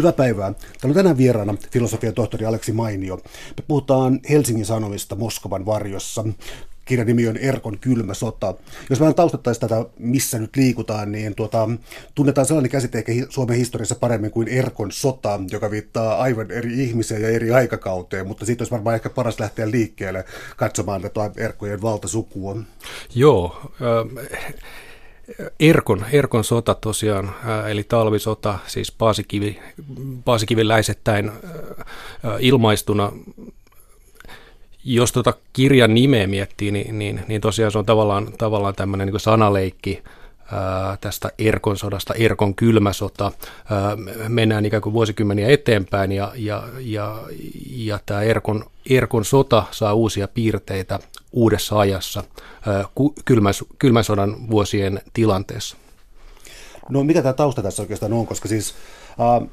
Hyvää päivää. Täällä on tänään vieraana filosofian tohtori Aleksi Mainio. Me puhutaan Helsingin Sanomista Moskovan varjossa. Kirjan nimi on Erkon kylmä sota. Jos vähän taustattaisiin tätä, missä nyt liikutaan, niin tuota, tunnetaan sellainen käsite ehkä Suomen historiassa paremmin kuin Erkon sota, joka viittaa aivan eri ihmiseen ja eri aikakauteen, mutta siitä olisi varmaan ehkä paras lähteä liikkeelle katsomaan tätä Erkkojen valtasukua. Joo, Erkon, Erkon sota tosiaan, eli talvisota, siis Paasikivi, Paasikiviläisettäin ilmaistuna. Jos tuota kirjan nimeä miettii, niin, niin, niin tosiaan se on tavallaan, tavallaan tämmöinen niin sanaleikki tästä Erkon sodasta, Erkon kylmäsota. Mennään ikään kuin vuosikymmeniä eteenpäin ja, ja, ja, ja tämä Erkon, Erkon sota saa uusia piirteitä uudessa ajassa kylmän, kylmän sodan vuosien tilanteessa. No mikä tämä tausta tässä oikeastaan on, koska siis äh,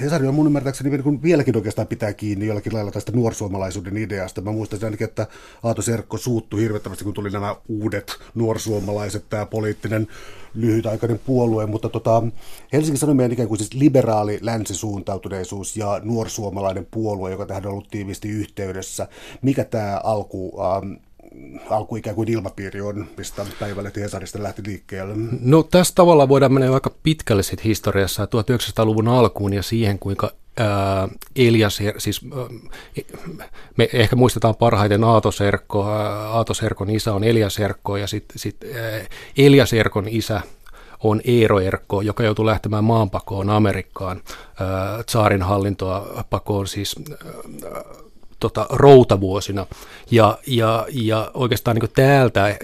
Hesari on mun ymmärtääkseni niin vieläkin oikeastaan pitää kiinni jollakin lailla tästä nuorsuomalaisuuden ideasta. Mä muistan ainakin, että Aato Serkko suuttui hirvettävästi, kun tuli nämä uudet nuorsuomalaiset, tämä poliittinen lyhytaikainen puolue, mutta tota, Helsingin Sanomien ikään kuin siis liberaali länsisuuntautuneisuus ja nuorsuomalainen puolue, joka tähän on ollut tiiviisti yhteydessä. Mikä tämä alku... Ähm, alku ikään kuin ilmapiiri on, mistä päivälehti Hesarista lähti liikkeelle? No tässä tavalla voidaan mennä aika pitkälle sit historiassa 1900-luvun alkuun ja siihen, kuinka Elias, siis me ehkä muistetaan parhaiten Aatoserkko, Aatoserkon isä on Elias Erkko ja sitten sit, Elias Erkon isä on Eero Erkko, joka joutui lähtemään maanpakoon Amerikkaan, tsaarin hallintoa pakoon siis tota, routavuosina. Ja, ja, ja oikeastaan niin täältä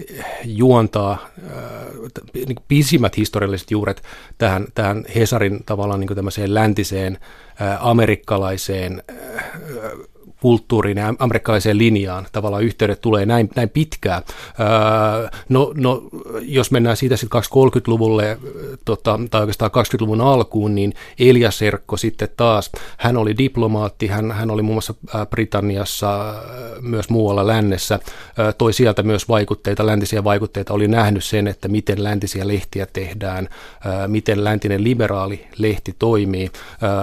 juontaa äh, niin pisimmät historialliset juuret tähän, tähän Hesarin tavallaan niin läntiseen äh, amerikkalaiseen äh, kulttuuriin ja amerikkalaiseen linjaan tavallaan yhteydet tulee näin, näin pitkään. Öö, no, no, jos mennään siitä sitten 230-luvulle tota, tai oikeastaan 20-luvun alkuun, niin Elias Serkko sitten taas, hän oli diplomaatti, hän, hän oli muun muassa Britanniassa, myös muualla lännessä, toi sieltä myös vaikutteita, läntisiä vaikutteita, oli nähnyt sen, että miten läntisiä lehtiä tehdään, miten läntinen liberaali lehti toimii.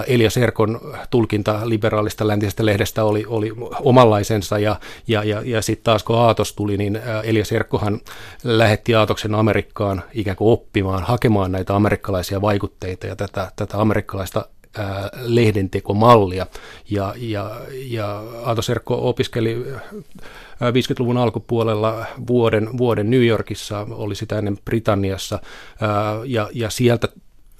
Elias Erkon tulkinta liberaalista läntisestä lehdestä oli, oli omanlaisensa ja, ja, ja, ja sitten taas kun Aatos tuli, niin Elias Erkkohan lähetti Aatoksen Amerikkaan ikään kuin oppimaan, hakemaan näitä amerikkalaisia vaikutteita ja tätä, tätä amerikkalaista lehdentekomallia. Ja, ja, ja Aatos Erkko opiskeli 50-luvun alkupuolella vuoden, vuoden New Yorkissa, oli sitä ennen Britanniassa, ja, ja sieltä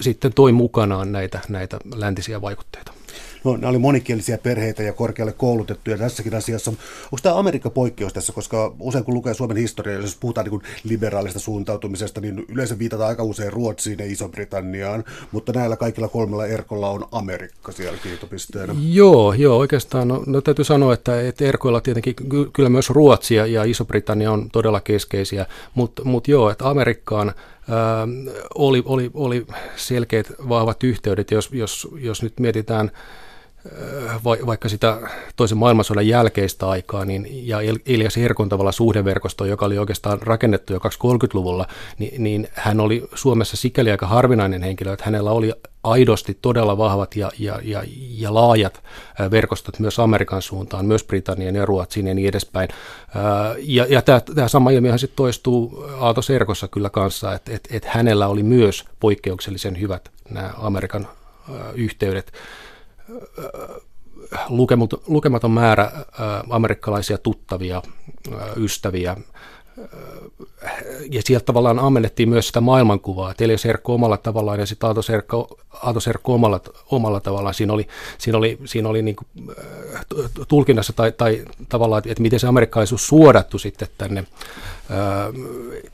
sitten toi mukanaan näitä, näitä läntisiä vaikutteita no, nämä oli monikielisiä perheitä ja korkealle koulutettuja tässäkin asiassa. Onko tämä Amerikka poikkeus tässä, koska usein kun lukee Suomen historiaa, jos puhutaan niin liberaalista suuntautumisesta, niin yleensä viitataan aika usein Ruotsiin ja Iso-Britanniaan, mutta näillä kaikilla kolmella erkolla on Amerikka siellä kiitopisteenä. Joo, joo oikeastaan. No, no täytyy sanoa, että, että erkoilla tietenkin kyllä myös Ruotsia ja Iso-Britannia on todella keskeisiä, mutta mut joo, että Amerikkaan oli, oli, oli selkeät vahvat yhteydet, jos, jos, jos nyt mietitään vaikka sitä toisen maailmansodan jälkeistä aikaa, niin, ja Elias Herkon tavalla suhdeverkosto, joka oli oikeastaan rakennettu jo 230-luvulla, niin, niin hän oli Suomessa sikäli aika harvinainen henkilö, että hänellä oli aidosti todella vahvat ja, ja, ja, ja laajat verkostot myös Amerikan suuntaan, myös Britannian ja Ruotsiin ja niin edespäin. Ja, ja tämä, tämä sama ilmiöhän sitten toistuu Aato Serkossa kyllä kanssa, että et, et hänellä oli myös poikkeuksellisen hyvät nämä Amerikan yhteydet lukematon määrä amerikkalaisia tuttavia, ystäviä, ja sieltä tavallaan ammennettiin myös sitä maailmankuvaa, että Elias Erkko omalla tavallaan ja sitten Aato Serkko, Aato Serkko omalla, omalla tavallaan. Siinä oli, siinä oli, siinä oli niin kuin, tulkinnassa tai, tai tavallaan, että miten se amerikkalaisuus suodattu sitten tänne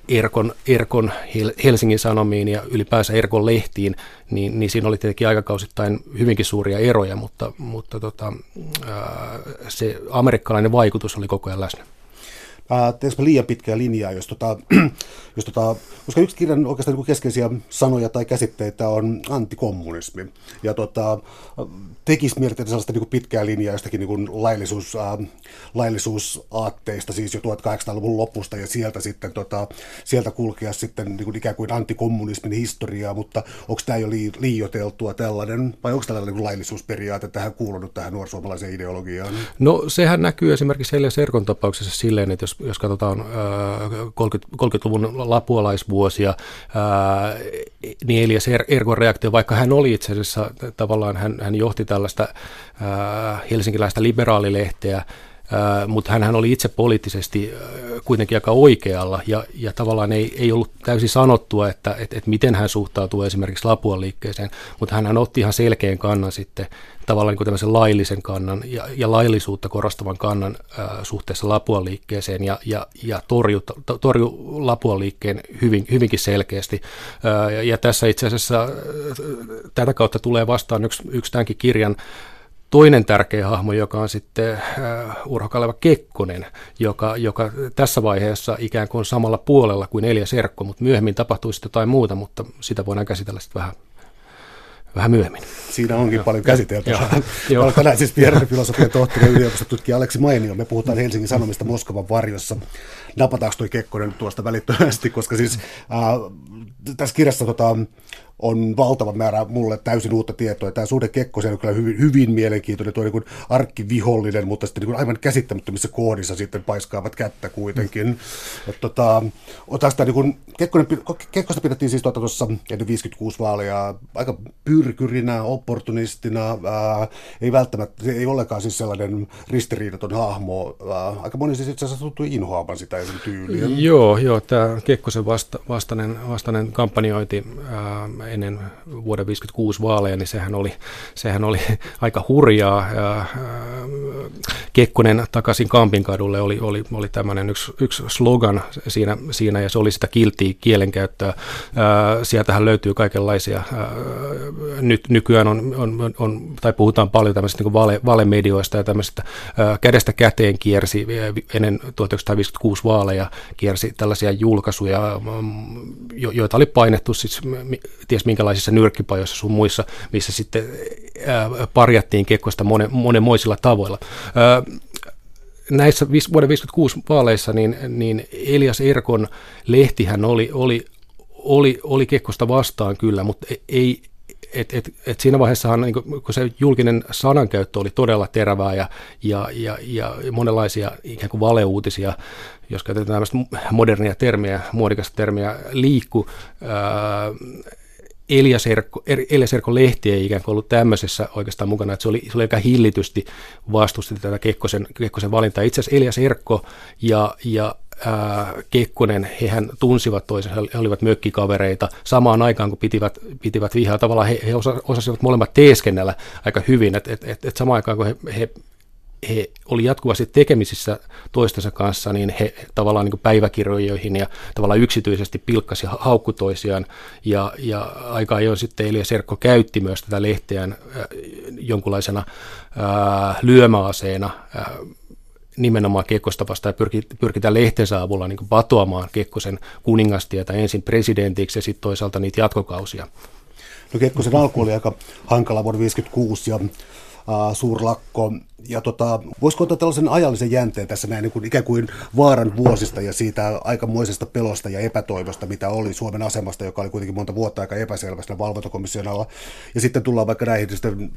Erkon, Erkon Helsingin Sanomiin ja ylipäänsä Erkon lehtiin, niin, niin siinä oli tietenkin aikakausittain hyvinkin suuria eroja, mutta, mutta tota, se amerikkalainen vaikutus oli koko ajan läsnä. Teekö liian pitkää linjaa, jos, tota, jos tota, koska yksi kirjan oikeastaan niin keskeisiä sanoja tai käsitteitä on antikommunismi. Ja tota, tekisi mieli sellaista niin pitkää linjaa jostakin niin laillisuus, äh, laillisuusaatteista, siis jo 1800-luvun lopusta, ja sieltä sitten tota, sieltä kulkea sitten niin kuin ikään kuin antikommunismin historiaa, mutta onko tämä jo liioteltua tällainen, vai onko tällainen niin laillisuusperiaate tähän kuulunut tähän nuorsuomalaiseen ideologiaan? No sehän näkyy esimerkiksi Helja Serkon tapauksessa silleen, että jos, jos katsotaan äh, 30, 30-luvun lapualaisvuosia, äh, niin Elias er, Erkon reaktio, vaikka hän oli itse asiassa tavallaan, hän, hän johti tällaista äh, helsinkiläistä liberaalilehteä, mutta hän oli itse poliittisesti kuitenkin aika oikealla ja, ja tavallaan ei, ei ollut täysin sanottua, että et, et miten hän suhtautuu esimerkiksi Lapuan liikkeeseen, mutta hän otti ihan selkeän kannan sitten tavallaan niin tämmöisen laillisen kannan ja, ja laillisuutta korostavan kannan ää, suhteessa Lapuan liikkeeseen ja, ja, ja torju, torju Lapuan liikkeen hyvin, hyvinkin selkeästi. Ää, ja, ja tässä itse asiassa tätä kautta tulee vastaan yksi, yksi tämänkin kirjan toinen tärkeä hahmo, joka on sitten äh, Urho Kaleva Kekkonen, joka, joka tässä vaiheessa ikään kuin samalla puolella kuin Elia Serkko, mutta myöhemmin tapahtuu sitten jotain muuta, mutta sitä voidaan käsitellä sitten vähän, vähän myöhemmin. Siinä onkin Joo. paljon käsiteltävää. Olen tänään siis vieressä filosofian tohtori ja yliopistotutkija Aleksi Mainio. Me puhutaan Helsingin Sanomista Moskovan varjossa. Napataanko toi Kekkonen tuosta välittömästi, koska siis äh, tässä kirjassa tota, on valtava määrä mulle täysin uutta tietoa. Tämä suhde Kekkosen on kyllä hyvin, hyvin mielenkiintoinen, tuo niin arkkivihollinen, mutta sitten niin aivan käsittämättömissä kohdissa sitten paiskaavat kättä kuitenkin. Mm. Et, tota, tästä, niin kuin, Kekkonen, Kekkosta pidettiin siis tuota tuossa ennen 56 vaaleja aika pyrkyrinä, opportunistina, ää, ei välttämättä, ei ollenkaan siis sellainen ristiriidaton hahmo. Ää, aika moni siis itse asiassa tuntui inhoavan sitä sen tyyliä. Joo, joo, tämä Kekkosen vasta, vastainen, vastainen kampanjointi ää, ennen vuoden 56 vaaleja, niin sehän oli, sehän oli aika hurjaa. Ja, äh, Kekkonen takaisin Kampinkadulle oli, oli, oli tämmöinen yksi, yksi slogan siinä, siinä, ja se oli sitä kiltiä kielenkäyttöä. Äh, sieltähän löytyy kaikenlaisia. Äh, nyt, nykyään on, on, on, tai puhutaan paljon tämmöisistä niin vale, valemedioista ja tämmöisistä kädestä käteen kiersi ennen 1956 vaaleja kiersi tällaisia julkaisuja, joita oli painettu siis ties minkälaisissa nyrkkipajoissa sun muissa, missä sitten parjattiin Kekkosta monen, monenmoisilla tavoilla. Näissä vuoden 56 vaaleissa niin, niin Elias Erkon lehtihän oli, oli, oli, oli Kekkosta vastaan kyllä, mutta ei, et, et, et siinä vaiheessahan, niin kun se julkinen sanankäyttö oli todella terävää ja, ja, ja, ja monenlaisia ikään kuin valeuutisia, jos käytetään tämmöistä modernia termiä, muodikasta termiä, liikku, ää, Elias Erkko, Elias Erkko Lehti ei ikään kuin ollut tämmöisessä oikeastaan mukana, että se oli, se oli aika hillitysti vastusti tätä Kekkosen, Kekkosen valintaa. Itse asiassa Elias Erkko ja, ja Kekkonen, hehän tunsivat toisensa, he olivat mökkikavereita samaan aikaan, kun pitivät, pitivät vihaa. Tavallaan he, he osasivat molemmat teeskennellä aika hyvin, että et, et, et samaan aikaan kun he, he he oli jatkuvasti tekemisissä toistensa kanssa, niin he tavallaan niin päiväkirjoihin ja tavallaan yksityisesti pilkkasi haukku toisiaan. Ja, ja aika ajoin sitten Elia Serkko käytti myös tätä lehteään äh, jonkunlaisena äh, lyömäaseena äh, nimenomaan Kekkosta vastaan pyrki, pyrki tämän lehtensä avulla niin patoamaan Kekkosen kuningastietä ensin presidentiksi ja sitten toisaalta niitä jatkokausia. No Kekkosen alku oli aika hankala vuonna 1956 ja suurlakko. Ja tota, voisiko ottaa tällaisen ajallisen jänteen tässä näin niin kuin ikään kuin vaaran vuosista ja siitä aikamoisesta pelosta ja epätoivosta, mitä oli Suomen asemasta, joka oli kuitenkin monta vuotta aika epäselvästä valvontakomission alla. Ja sitten tullaan vaikka näihin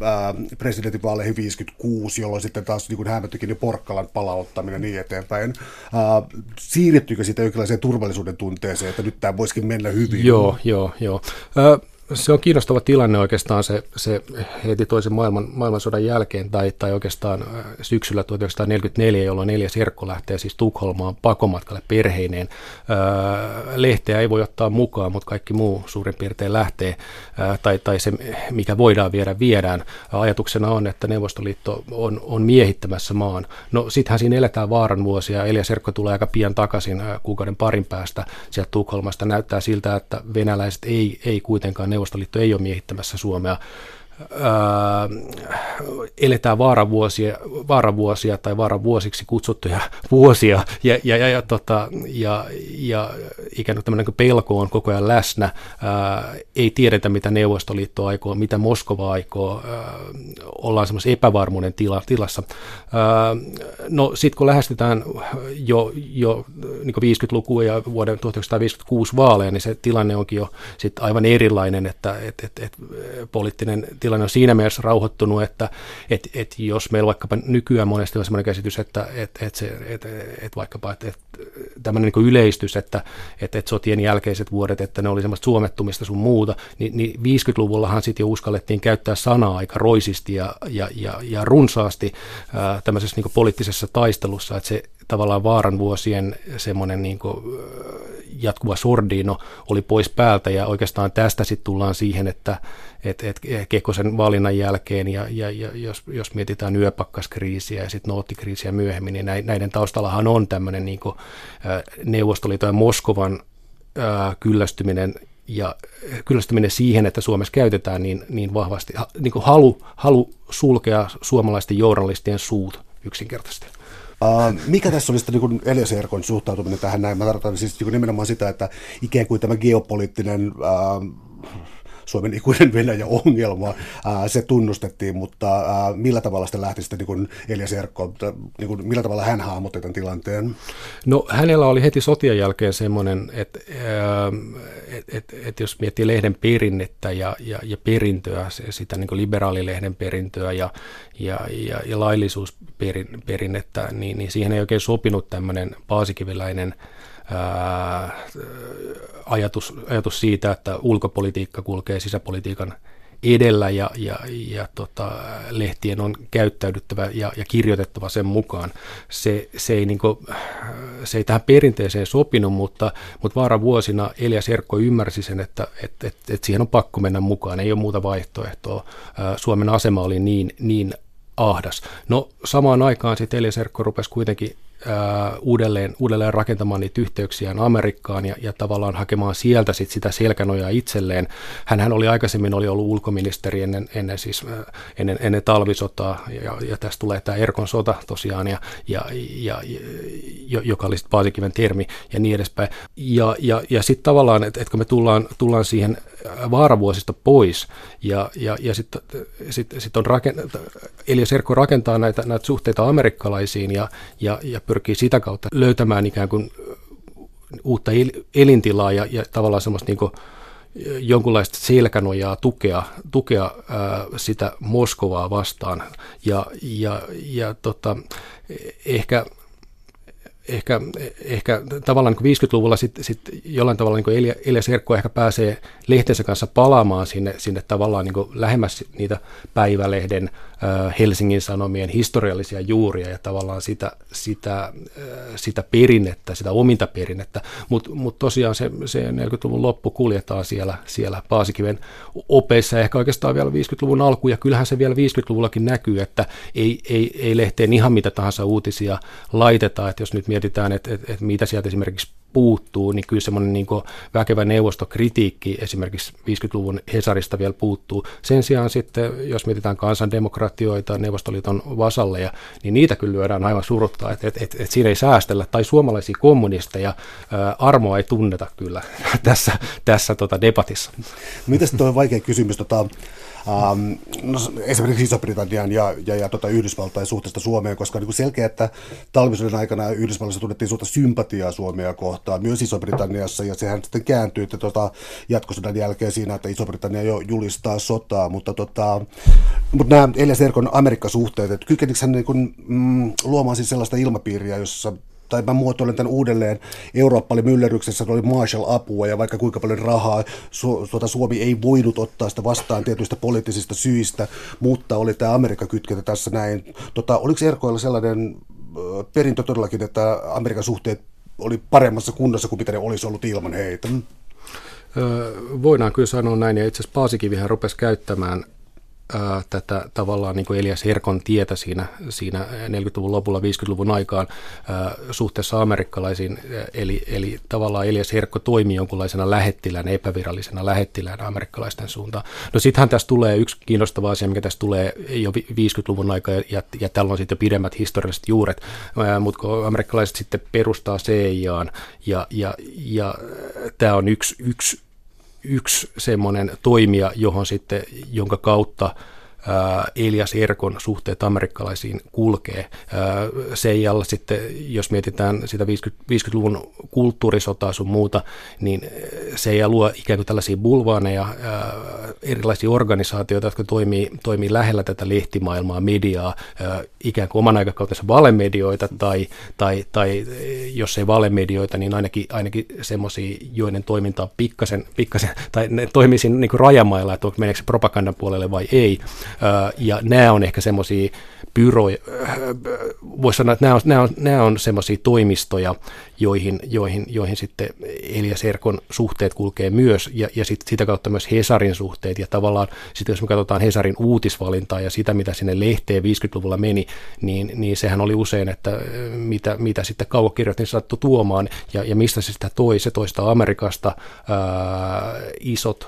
ää, presidentinvaaleihin 56, jolloin sitten taas niin kuin hämöttyikin niin Porkkalan palauttaminen niin eteenpäin. Ää, siirryttyykö siitä jonkinlaiseen turvallisuuden tunteeseen, että nyt tämä voisikin mennä hyvin? Joo, joo, joo. Äh, se on kiinnostava tilanne oikeastaan se, se heti toisen maailman, maailmansodan jälkeen tai, tai oikeastaan äh, syksyllä 1944, jolloin neljä Serkko lähtee siis Tukholmaan pakomatkalle perheineen. Äh, lehteä ei voi ottaa mukaan, mutta kaikki muu suurin piirtein lähtee äh, tai, tai se, mikä voidaan viedä, viedään. Ajatuksena on, että Neuvostoliitto on, on miehittämässä maan. No sittenhän siinä eletään vaaran vuosia. Elia Serkko tulee aika pian takaisin kuukauden parin päästä sieltä Tukholmasta. Näyttää siltä, että venäläiset ei, ei kuitenkaan Neuvostoliitto ei ole miehittämässä Suomea. Eletään vaaravuosia, vaaravuosia tai vaaravuosiksi kutsuttuja vuosia ja, ja, ja, ja, tota, ja, ja ikään kuin tämmöinen pelko on koko ajan läsnä. Ää, ei tiedetä, mitä Neuvostoliitto aikoo, mitä Moskova aikoo. Ää, ollaan semmoisessa epävarmuuden tila, tilassa. Ää, no sitten kun lähestytään jo, jo niin 50-lukua ja vuoden 1956 vaaleja, niin se tilanne onkin jo sit aivan erilainen, että et, et, et, poliittinen tilanne on siinä mielessä rauhoittunut, että et, et jos meillä vaikkapa nykyään monesti on sellainen käsitys, että et, et se, et, et vaikkapa et, et, tämmöinen niin yleistys, että et, et sotien jälkeiset vuodet, että ne oli semmoista suomettumista sun muuta, niin, niin 50-luvullahan sitten jo uskallettiin käyttää sanaa aika roisisti ja, ja, ja, ja runsaasti ää, tämmöisessä niin poliittisessa taistelussa, että se tavallaan vaaran vuosien semmoinen niin jatkuva sordino oli pois päältä ja oikeastaan tästä sitten tullaan siihen, että et, et Kekkosen valinnan jälkeen ja, ja, ja jos, jos mietitään yöpakkaskriisiä ja sitten noottikriisiä myöhemmin, niin näiden taustallahan on tämmöinen niin Neuvostoliiton ja Moskovan ää, kyllästyminen ja kyllästyminen siihen, että Suomessa käytetään niin, niin vahvasti, niin kuin halu, halu sulkea suomalaisten journalistien suut yksinkertaisesti. Uh, mikä tässä olisi niin Elias suhtautuminen tähän näin? Mä tarkoitan siis niin nimenomaan sitä, että ikään kuin tämä geopoliittinen uh, Suomen ikuinen Venäjä-ongelma, se tunnustettiin, mutta millä tavalla sitä lähti sitten niin Elias Erkko, niin kuin, millä tavalla hän hahmotti tämän tilanteen? No hänellä oli heti sotien jälkeen semmoinen, että et, et, et jos miettii lehden perinnettä ja, ja, ja perintöä, sitä niin liberaalilehden perintöä ja, ja, ja, ja laillisuusperinnettä, niin, niin siihen ei oikein sopinut tämmöinen paasikiviläinen ajatus, ajatus siitä, että ulkopolitiikka kulkee sisäpolitiikan edellä ja, ja, ja tota, lehtien on käyttäydyttävä ja, ja kirjoitettava sen mukaan. Se, se, ei, niin kuin, se ei tähän perinteeseen sopinut, mutta, mutta vaara vuosina Elias Erkko ymmärsi sen, että et, et, et siihen on pakko mennä mukaan, ei ole muuta vaihtoehtoa. Suomen asema oli niin, niin ahdas. No samaan aikaan sitten Elias Erkko rupesi kuitenkin uudelleen, uudelleen rakentamaan niitä yhteyksiään Amerikkaan ja, ja tavallaan hakemaan sieltä sit sitä selkänojaa itselleen. Hänhän oli aikaisemmin oli ollut ulkoministeri ennen, ennen, siis, ennen, ennen talvisotaa ja, ja tästä tulee tämä Erkon sota tosiaan, ja, ja, ja, ja, joka oli sitten Paasikiven termi ja niin edespäin. Ja, ja, ja sitten tavallaan, että et kun me tullaan, tullaan siihen vaaravuosista pois ja, ja, ja sitten sit, sit on rakent, Elias Erkko rakentaa näitä, näitä suhteita amerikkalaisiin ja, ja, ja pyrkii sitä kautta löytämään ikään kuin uutta elintilaa ja, ja tavallaan semmoista niin kuin jonkunlaista selkänojaa tukea, tukea ää, sitä Moskovaa vastaan. Ja, ja, ja tota, ehkä ehkä, ehkä tavallaan niin 50-luvulla sitten sit jollain tavalla niin Elias Erkko ehkä pääsee lehtensä kanssa palaamaan sinne, sinne tavallaan niin lähemmäs niitä päivälehden Helsingin Sanomien historiallisia juuria ja tavallaan sitä, sitä, sitä perinnettä, sitä ominta perinnettä. Mutta mut tosiaan se, se 40-luvun loppu kuljetaan siellä, siellä Paasikiven opeissa ehkä oikeastaan vielä 50-luvun alku. Ja kyllähän se vielä 50-luvullakin näkyy, että ei, ei, ei lehteen ihan mitä tahansa uutisia laiteta. Että jos nyt mietitään, että, että, että mitä sieltä esimerkiksi puuttuu, niin kyllä semmoinen niin väkevä neuvostokritiikki esimerkiksi 50-luvun Hesarista vielä puuttuu. Sen sijaan sitten, jos mietitään kansandemokratioita, Neuvostoliiton vasalleja, niin niitä kyllä lyödään aivan suruttaa, että et, et, et siinä ei säästellä. Tai suomalaisia kommunisteja, ää, armoa ei tunneta kyllä tässä, tässä tota debatissa. Mitäs tuo vaikea kysymys, tota, Um, no, esimerkiksi Iso-Britannian ja, ja, ja tota Yhdysvaltain suhteesta Suomeen, koska on niin selkeä, että talvisodan aikana Yhdysvalloissa tunnettiin suurta sympatiaa Suomea kohtaan, myös Iso-Britanniassa, ja sehän sitten kääntyi että tota, jatkosodan jälkeen siinä, että Iso-Britannia jo julistaa sotaa, mutta, tota, mutta nämä Elias Erkon Amerikka-suhteet, että kykenikö hän niin kuin, mm, luomaan siis sellaista ilmapiiriä, jossa tai mä muotoilen tämän uudelleen, Eurooppa oli myllerryksessä, oli Marshall-apua ja vaikka kuinka paljon rahaa, Su- tuota, Suomi ei voinut ottaa sitä vastaan tietyistä poliittisista syistä, mutta oli tämä Amerikka-kytkentä tässä näin. Tota, oliko Erkoilla sellainen perintö todellakin, että Amerikan suhteet oli paremmassa kunnossa kuin mitä ne olisi ollut ilman heitä? Voidaan kyllä sanoa näin, ja itse asiassa Paasikivihän rupesi käyttämään ää, tätä tavallaan niin kuin Elias Herkon tietä siinä, siinä 40-luvun lopulla 50-luvun aikaan ää, suhteessa amerikkalaisiin, eli, eli tavallaan Elias Herkko toimi jonkunlaisena lähettilään, epävirallisena lähettilään amerikkalaisten suuntaan. No sittenhän tässä tulee yksi kiinnostava asia, mikä tässä tulee jo 50-luvun aikaa, ja, ja tällä on sitten jo pidemmät historialliset juuret, ää, mutta kun amerikkalaiset sitten perustaa CIAan, ja, ja, ja tämä on yksi, yksi yksi semmoinen toimija, johon sitten, jonka kautta Elias Erkon suhteet amerikkalaisiin kulkee. Seijalla sitten, jos mietitään sitä 50, 50-luvun kulttuurisotaa sun muuta, niin Seija luo ikään kuin tällaisia bulvaaneja, erilaisia organisaatioita, jotka toimii, toimii lähellä tätä lehtimaailmaa, mediaa, ikään kuin oman aikakautensa valemedioita tai, tai, tai jos ei valemedioita, niin ainakin, ainakin semmoisia, joiden toiminta on pikkasen, pikkasen tai ne toimii siinä niin kuin rajamailla, että meneekö se propagandan puolelle vai ei. Ja nämä on ehkä semmoisia byroja, voisi sanoa, että nämä on, nämä on, nämä on semmoisia toimistoja, joihin, joihin, joihin sitten Elias Erkon suhteet kulkee myös, ja, ja sit, sitä kautta myös Hesarin suhteet, ja tavallaan sitten jos me katsotaan Hesarin uutisvalintaa ja sitä, mitä sinne lehteen 50-luvulla meni, niin, niin sehän oli usein, että mitä, mitä sitten kaukokirjoitin sattui tuomaan, ja, ja mistä se sitä toi, se toista Amerikasta ää, isot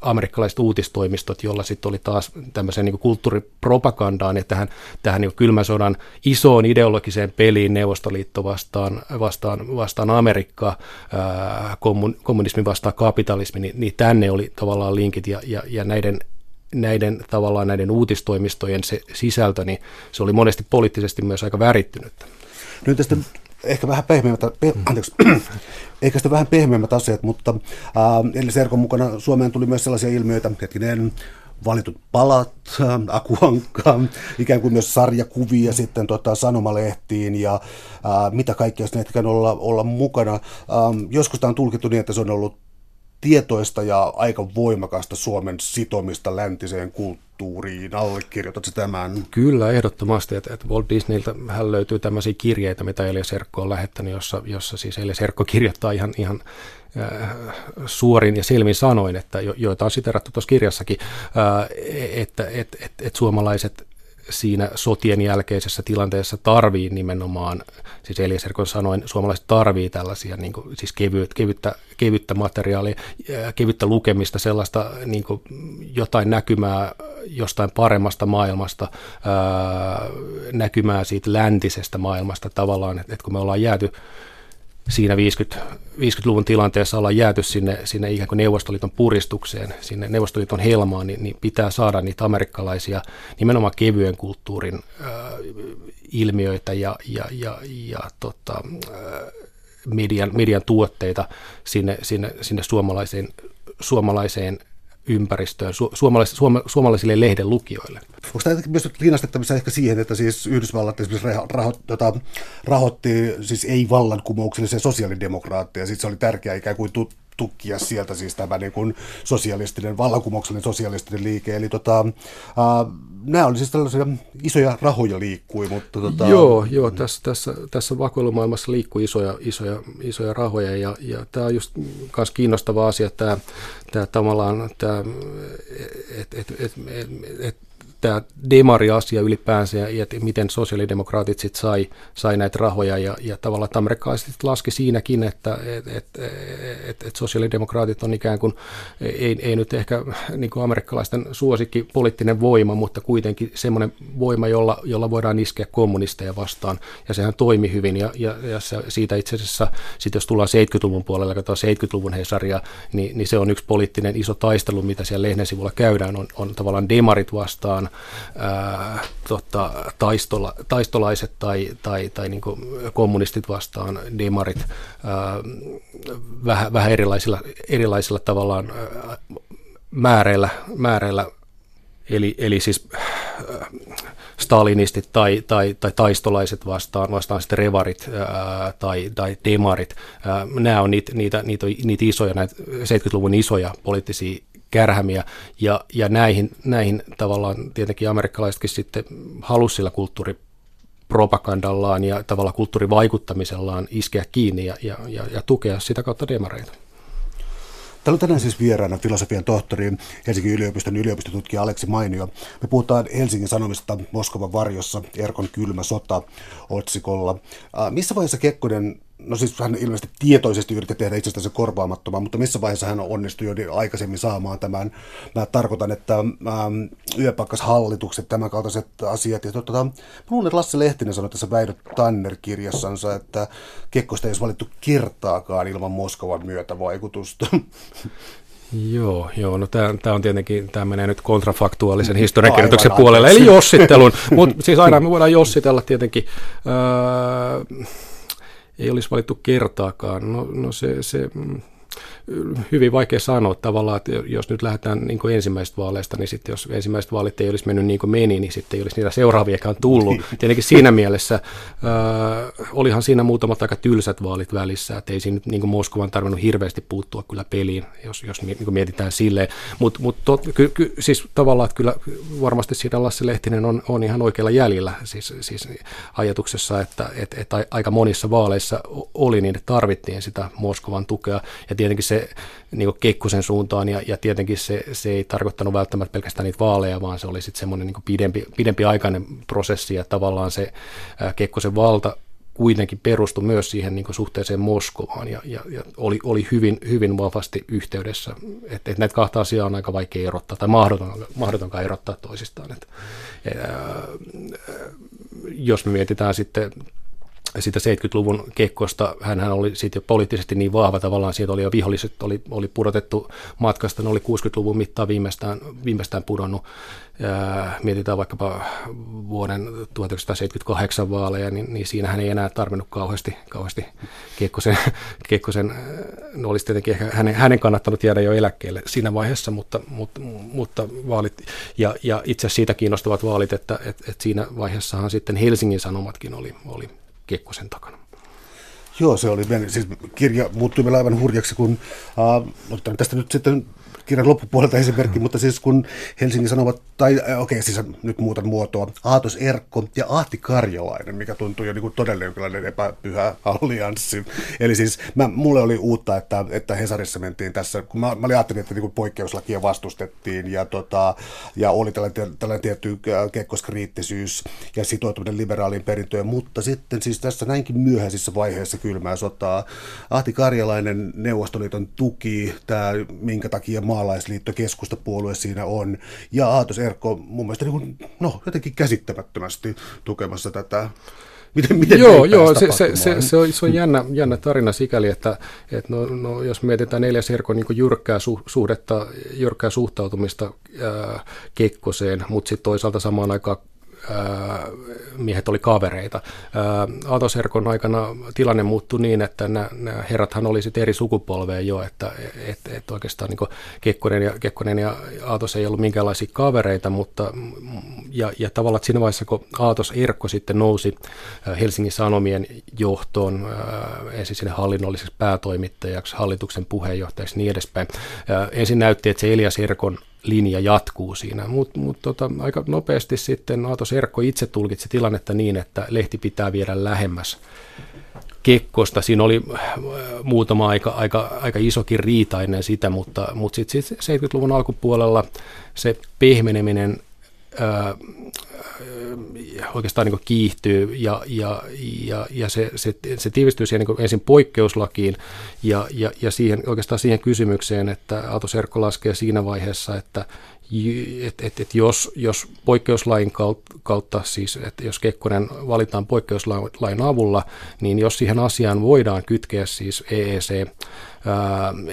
amerikkalaiset uutistoimistot, jolla sitten oli taas tämmöiseen niin kulttuuripropagandaan ja tähän, tähän niin kylmän sodan isoon ideologiseen peliin Neuvostoliitto vastaan, vastaan, vastaan Amerikka, kommun, kommunismi vastaan kapitalismi, niin, niin tänne oli tavallaan linkit ja, ja, ja näiden näiden tavallaan näiden uutistoimistojen se sisältö, niin se oli monesti poliittisesti myös aika värittynyttä. Nyt tästä ehkä vähän pehmeämmät, pe, anteeksi, ehkä sitä vähän pehmeämmät asiat, mutta äh, eli Serkon mukana Suomeen tuli myös sellaisia ilmiöitä, hetkinen, valitut palat, akuankka, ikään kuin myös sarjakuvia sitten tota, sanomalehtiin ja äh, mitä kaikkea sitten olla, olla mukana. Äh, joskus tämä on tulkittu niin, että se on ollut tietoista ja aika voimakasta Suomen sitomista läntiseen kulttuuriin. Allekirjoitatko tämän? Kyllä, ehdottomasti. Että, että Walt Disneyltä hän löytyy tämmöisiä kirjeitä, mitä Elia Serkko on lähettänyt, jossa, jossa siis Elia Serkko kirjoittaa ihan, ihan äh, suorin ja selvin sanoin, että jo, joita on siterattu tuossa kirjassakin, äh, että et, et, et suomalaiset siinä sotien jälkeisessä tilanteessa tarvii nimenomaan, siis Eliaserkon sanoin, suomalaiset tarvii tällaisia niin kuin, siis kevyt, kevyttä, kevyttä materiaalia, kevyttä lukemista, sellaista niin kuin, jotain näkymää jostain paremmasta maailmasta, ää, näkymää siitä läntisestä maailmasta tavallaan, että, että kun me ollaan jääty siinä 50, 50-luvun tilanteessa ollaan jääty sinne, sinne ikään kuin Neuvostoliiton puristukseen, sinne Neuvostoliiton helmaan, niin, niin pitää saada niitä amerikkalaisia nimenomaan kevyen kulttuurin äh, ilmiöitä ja, ja, ja, ja tota, äh, median, median tuotteita sinne, sinne, sinne suomalaiseen, suomalaiseen ympäristöön su- suomalais- suoma- suomalaisille lehden lukijoille. Onko tämä myös linnastettavissa ehkä siihen, että siis Yhdysvallat esimerkiksi raho- tota, rahoitti siis ei-vallankumouksellisia sosiaalidemokraatteja, sitten se oli tärkeää ikään kuin tut- tukkia sieltä siis tämä niin kuin sosialistinen, vallankumouksellinen sosialistinen liike. Eli tota, äh, nämä oli siis tällaisia isoja rahoja liikkui. Mutta tota... Joo, joo tässä, tässä, tässä vakoilumaailmassa liikkuu isoja, isoja, isoja rahoja ja, ja tämä on just myös kiinnostava asia, tämä, tämä tavallaan, tämä, että et, et, et, et, tämä demari-asia ylipäänsä ja että miten sosiaalidemokraatit sitten sai, sai näitä rahoja ja, ja tavallaan amerikkalaiset laski siinäkin, että et, et, et, et sosiaalidemokraatit on ikään kuin, ei, ei nyt ehkä niin kuin amerikkalaisten suosikki poliittinen voima, mutta kuitenkin semmoinen voima, jolla, jolla voidaan iskeä kommunisteja vastaan. Ja sehän toimi hyvin ja, ja, ja se, siitä itse asiassa, sit jos tullaan 70-luvun puolella, katsotaan 70-luvun Hesaria, niin, niin se on yksi poliittinen iso taistelu, mitä siellä lehden sivulla käydään, on, on tavallaan demarit vastaan ää, tota, taistola, taistolaiset tai, tai, tai niin kommunistit vastaan, demarit, ää, vähän, vähän erilaisilla, erilaisilla tavallaan ää, määreillä, määreillä eli, eli siis stalinistit tai, tai, tai taistolaiset vastaan, vastaan sitten revarit ää, tai, tai demarit. Ää, nämä on niitä, niitä, niitä, niitä isoja, näitä 70-luvun isoja poliittisia kärhämiä, ja, ja näihin, näihin tavallaan tietenkin amerikkalaisetkin sitten halusivat sillä kulttuuri propagandallaan ja tavallaan kulttuurivaikuttamisellaan iskeä kiinni ja, ja, ja, ja tukea sitä kautta demareita. Täällä on tänään siis vieraana filosofian tohtori, Helsingin yliopiston yliopistotutkija Aleksi Mainio. Me puhutaan Helsingin Sanomista Moskovan varjossa, Erkon kylmä sota otsikolla. Missä vaiheessa Kekkonen no siis hän ilmeisesti tietoisesti yritti tehdä itsestänsä korvaamattoman, mutta missä vaiheessa hän onnistui jo aikaisemmin saamaan tämän. Mä tarkoitan, että ähm, yöpakkashallitukset, tämän kaltaiset asiat. Ja tota, mä luulen, että Lasse Lehtinen sanoi tässä Väidö Tanner-kirjassansa, että Kekkosta ei olisi valittu kertaakaan ilman Moskovan myötävaikutusta. Joo, joo, no tämä on tietenkin, tämä menee nyt kontrafaktuaalisen historiankirjoituksen puolelle, eli jossittelun, mutta siis aina me voidaan jossitella tietenkin. Öö, ei olisi valittu kertaakaan. No, no se, se, mm, hyvin vaikea sanoa tavallaan, että jos nyt lähdetään niin kuin ensimmäistä vaaleista, niin sitten jos ensimmäiset vaalit ei olisi mennyt niin kuin meni, niin sitten ei olisi niitä seuraaviakaan tullut. Niin. Tietenkin siinä mielessä äh, olihan siinä muutamat aika tylsät vaalit välissä, että ei siinä nyt niin kuin Moskovan tarvinnut hirveästi puuttua kyllä peliin, jos, jos niin kuin mietitään silleen. Mutta mut ky, ky, siis tavallaan, että kyllä varmasti siinä Lasse Lehtinen on, on ihan oikealla jäljellä siis, siis ajatuksessa, että et, et aika monissa vaaleissa oli niin, että tarvittiin sitä Moskovan tukea, ja tietenkin se niin Kekkosen suuntaan ja, ja tietenkin se, se ei tarkoittanut välttämättä pelkästään niitä vaaleja, vaan se oli sitten semmoinen niin pidempi, pidempi aikainen prosessi ja tavallaan se Kekkosen valta kuitenkin perustui myös siihen niin suhteeseen Moskovaan ja, ja, ja oli, oli hyvin, hyvin vahvasti yhteydessä. Että et näitä kahta asiaa on aika vaikea erottaa tai mahdoton, mahdotonkaan erottaa toisistaan. Et, ää, jos me mietitään sitten sitä 70-luvun kekkosta, hän oli sitten jo poliittisesti niin vahva tavallaan, siitä oli jo viholliset, oli, oli pudotettu matkasta, ne oli 60-luvun mittaan viimeistään, viimeistään pudonnut. Ja mietitään vaikkapa vuoden 1978 vaaleja, niin, niin siinähän ei enää tarvinnut kauheasti, kauheasti Kekkosen, Kekkosen no olisi tietenkin ehkä hänen, hänen kannattanut jäädä jo eläkkeelle siinä vaiheessa, mutta, mutta, mutta vaalit, ja, ja itse siitä kiinnostavat vaalit, että, että, että siinä vaiheessahan sitten Helsingin Sanomatkin oli, oli Kekkosen takana. Joo, se oli, siis kirja muuttui meillä aivan hurjaksi, kun äh, tästä nyt sitten kirjan loppupuolelta esimerkki, mutta siis kun Helsingin Sanomat, tai okei, okay, siis nyt muutan muotoa, Aatos Erkko ja Ahti Karjolainen, mikä tuntuu jo niin kuin todella jonkinlainen epäpyhä allianssi. Eli siis mä, mulle oli uutta, että, että Hesarissa mentiin tässä, kun mä, mä olin ajattelin, että niin kuin poikkeuslakia vastustettiin ja, tota, ja oli tällainen, tällainen tietty kekkoskriittisyys ja sitoutuminen liberaaliin perintöön, mutta sitten siis tässä näinkin myöhäisissä vaiheissa kylmää sotaa Ahti Karjalainen Neuvostoliiton tuki, tämä minkä takia maa maalaisliitto, keskustapuolue siinä on, ja Aatos Erkko mun mielestä niin kuin, no, jotenkin käsittämättömästi tukemassa tätä. Miten, miten joo, joo se, se, se, se, on, se on jännä, jännä tarina sikäli, että, että no, no, jos mietitään neljäs Erkon niin jyrkkää su, suhdetta, jyrkkää suhtautumista ää, Kekkoseen, mutta sitten toisaalta samaan aikaan miehet oli kavereita. Atoserkon aikana tilanne muuttui niin, että nämä, nämä herrathan oli sitten eri sukupolveja jo, että et, et oikeastaan niin Kekkonen, ja, Kekkonen ja Aatos ei ollut minkäänlaisia kavereita, mutta ja, ja tavallaan siinä vaiheessa, kun Aatos Erkko sitten nousi Helsingin Sanomien johtoon ensin sinne hallinnolliseksi päätoimittajaksi, hallituksen puheenjohtajaksi ja niin edespäin, ensin näytti, että se Elias Erkon linja jatkuu siinä. Mutta mut tota, aika nopeasti sitten Aato Serkko itse tulkitsi tilannetta niin, että lehti pitää viedä lähemmäs Kekkosta. Siinä oli äh, muutama aika, aika, aika isokin riita ennen sitä, mutta, mutta sitten sit 70-luvun alkupuolella se pehmeneminen ää, oikeastaan niin kiihtyy ja, ja, ja, ja se, se, se tiivistyy siihen niin ensin poikkeuslakiin ja, ja, ja siihen, oikeastaan siihen kysymykseen, että Aato Serkko laskee siinä vaiheessa, että et, et, et jos, jos poikkeuslain kautta, siis että jos Kekkonen valitaan poikkeuslain avulla, niin jos siihen asiaan voidaan kytkeä siis EEC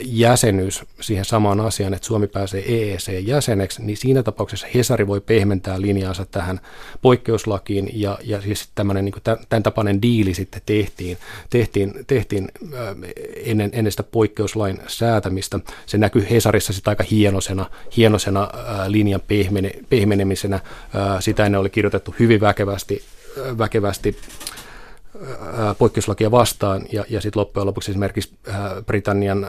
jäsenyys siihen samaan asiaan, että Suomi pääsee EEC-jäseneksi, niin siinä tapauksessa Hesari voi pehmentää linjaansa tähän poikkeuslakiin ja, ja siis tämmöinen niin tämän tapainen diili sitten tehtiin, tehtiin, tehtiin ennen, ennen sitä poikkeuslain säätämistä. Se näkyy Hesarissa sitten aika hienosena, hienosena linjan pehmene, pehmenemisenä. Sitä ennen oli kirjoitettu hyvin väkevästi, väkevästi poikkeuslakia vastaan, ja, ja sitten loppujen lopuksi esimerkiksi Britannian,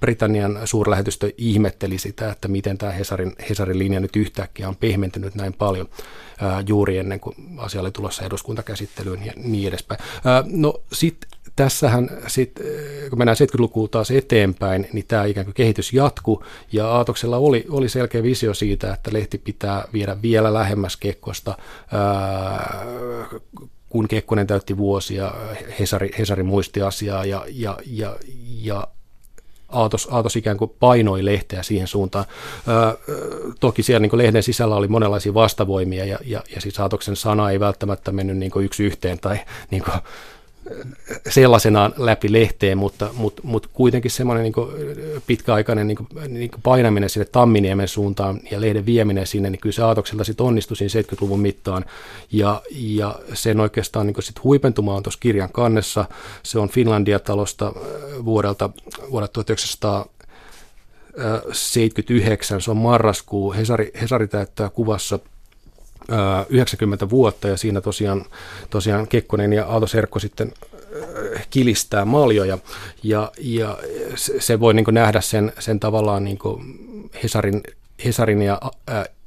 Britannian suurlähetystö ihmetteli sitä, että miten tämä Hesarin, Hesarin linja nyt yhtäkkiä on pehmentynyt näin paljon juuri ennen kuin asia oli tulossa eduskuntakäsittelyyn ja niin edespäin. No sitten tässähän sitten, kun mennään 70-lukuun taas eteenpäin, niin tämä ikään kuin kehitys jatkuu, ja Aatoksella oli, oli selkeä visio siitä, että lehti pitää viedä vielä lähemmäs Kekkosta, kun Kekkonen täytti vuosia, Hesari, Hesari muisti asiaa, ja, ja, ja, ja Aatos, Aatos ikään kuin painoi lehteä siihen suuntaan. Öö, toki siellä niin lehden sisällä oli monenlaisia vastavoimia ja, ja, ja siis Aatoksen sana ei välttämättä mennyt niin yksi yhteen tai niin kuin, sellaisenaan läpi lehteen, mutta, mutta, mutta kuitenkin semmoinen niin pitkäaikainen niin kuin, niin kuin painaminen sinne Tamminiemen suuntaan ja lehden vieminen sinne, niin kyllä se Aatokselta sitten onnistui siinä 70-luvun mittaan. Ja, ja sen oikeastaan niin sit huipentuma on tuossa kirjan kannessa. Se on Finlandia-talosta vuodelta, vuodelta 1979, se on marraskuu. Hesari, Hesari täyttää kuvassa 90 vuotta ja siinä tosiaan, tosiaan Kekkonen ja Aalto Serkko sitten kilistää maljoja ja, ja se voi niin nähdä sen, sen tavallaan niin Hesarin, Hesarin ja,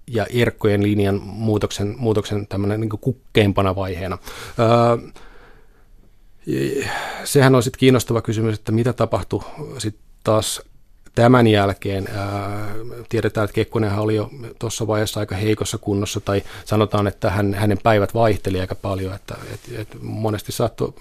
ja Erkkojen linjan muutoksen, muutoksen tämmöinen niin kukkeimpana vaiheena. sehän on sitten kiinnostava kysymys, että mitä tapahtui sitten taas tämän jälkeen ää, tiedetään, että Kekkonenhan oli jo tuossa vaiheessa aika heikossa kunnossa, tai sanotaan, että hän, hänen päivät vaihteli aika paljon, että et, et monesti saattoi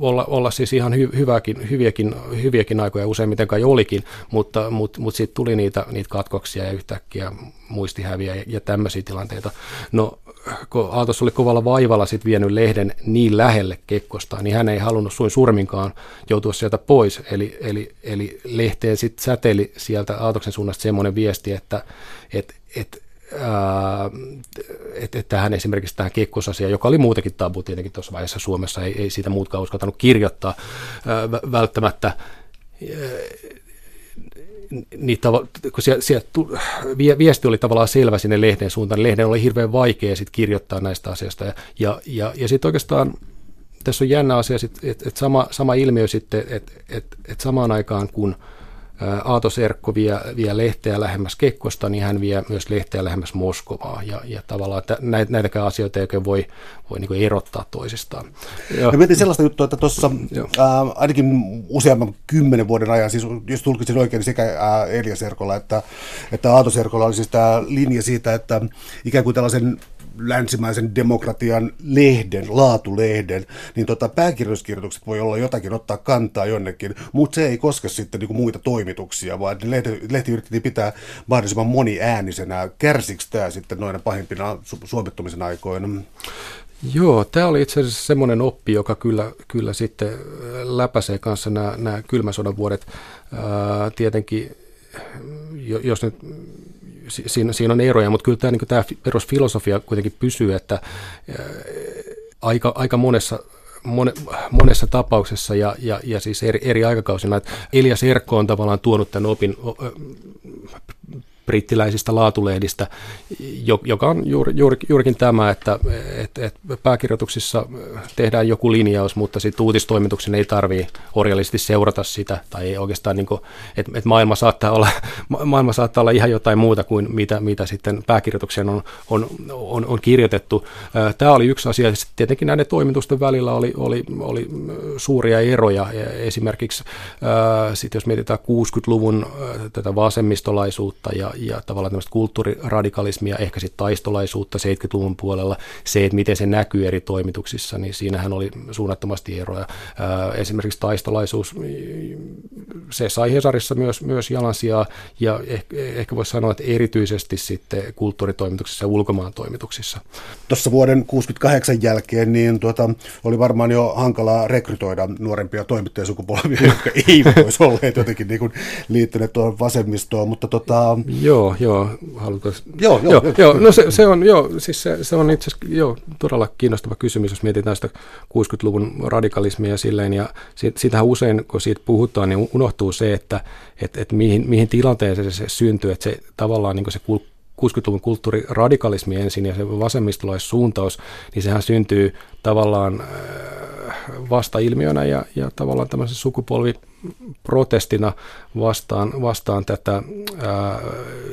olla, olla siis ihan hy, hyväkin, hyviäkin, hyviäkin aikoja, useimmiten kai olikin, mutta, mutta, mutta sitten tuli niitä, niitä katkoksia ja yhtäkkiä muistihäviä ja, ja tämmöisiä tilanteita. No kun Aatos oli kovalla vaivalla sit vienyt lehden niin lähelle Kekkosta, niin hän ei halunnut suin surminkaan joutua sieltä pois. Eli, eli, eli lehteen sitten säteli sieltä Aatoksen suunnasta semmoinen viesti, että et, et, että et tähän esimerkiksi tähän kekkosasiaan, joka oli muutenkin tabu tietenkin tuossa vaiheessa Suomessa, ei, ei siitä muutkaan uskaltanut kirjoittaa ää, välttämättä tavo- kun siellä, siellä viesti oli tavallaan selvä sinne lehden suuntaan, niin lehden oli hirveän vaikea sit kirjoittaa näistä asioista. Ja, ja, ja, ja sitten oikeastaan tässä on jännä asia, että et sama, sama ilmiö sitten, että et, et samaan aikaan kun – Aato Serkko vie, vie lehteä lähemmäs Kekkosta, niin hän vie myös lehteä lähemmäs Moskovaa. Ja, ja tavallaan että näitä, näitäkään asioita ei oikein voi, voi niin erottaa toisistaan. Ja, mietin sellaista juttua, että tuossa ainakin useamman kymmenen vuoden ajan, siis jos tulkitsin oikein, niin sekä ää, Elia Serkolla että, että Aato Serkolla oli siis tämä linja siitä, että ikään kuin tällaisen länsimäisen demokratian lehden, laatulehden, niin tota, pääkirjoituskirjoitukset voi olla jotakin ottaa kantaa jonnekin, mutta se ei koske sitten niin muita toimituksia, vaan lehti, lehti yritettiin pitää mahdollisimman moniäänisenä. Kärsikö tämä sitten noina pahimpina su- suomittumisen aikoina? Joo, tämä oli itse asiassa semmoinen oppi, joka kyllä, kyllä sitten läpäisee kanssa nämä, nämä vuodet. Ää, tietenkin, jos nyt siinä, siinä on eroja, mutta kyllä tämä, niin tämä perusfilosofia kuitenkin pysyy, että aika, aika monessa Mone, monessa tapauksessa ja, ja, ja siis eri, eri aikakausina. Että Elias Erkko on tavallaan tuonut tämän opin brittiläisistä laatulehdistä, joka on juuri, juuri, juurikin tämä, että et, et pääkirjoituksissa tehdään joku linjaus, mutta sitten uutistoimituksen ei tarvitse orjallisesti seurata sitä, tai ei oikeastaan, niin että et maailma, saattaa olla, maailma saattaa olla ihan jotain muuta kuin mitä, mitä sitten pääkirjoitukseen on, on, on, on kirjoitettu. Tämä oli yksi asia, sitten tietenkin näiden toimitusten välillä oli, oli, oli suuria eroja, esimerkiksi sitten jos mietitään 60-luvun tätä vasemmistolaisuutta ja, ja tavallaan tämmöistä kulttuuriradikalismia, ehkä sitten taistolaisuutta 70-luvun puolella, se, että miten se näkyy eri toimituksissa, niin siinähän oli suunnattomasti eroja. Esimerkiksi taistolaisuus, se sai Hesarissa myös, myös jalansijaa, ja ehkä, ehkä voisi sanoa, että erityisesti sitten kulttuuritoimituksissa ja ulkomaan toimituksissa. Tuossa vuoden 68 jälkeen niin tuota, oli varmaan jo hankalaa rekrytoida nuorempia toimittajasukupolvia, jotka eivät olisi olleet jotenkin niin kuin liittyneet tuohon vasemmistoon, mutta tota, Joo, joo, haluatko? Joo, joo, joo, joo, no se, se, on, joo, siis se, se on itse asiassa joo, todella kiinnostava kysymys, jos mietitään sitä 60-luvun radikalismia ja silleen, ja sit, sitähän usein, kun siitä puhutaan, niin unohtuu se, että et, et mihin, mihin tilanteeseen se, syntyy, että se tavallaan niin se 60-luvun kulttuuriradikalismi ensin ja se vasemmistolaissuuntaus, niin sehän syntyy tavallaan äh, vastailmiönä ja, ja tavallaan tämmöisen sukupolvi protestina vastaan, vastaan tätä ää,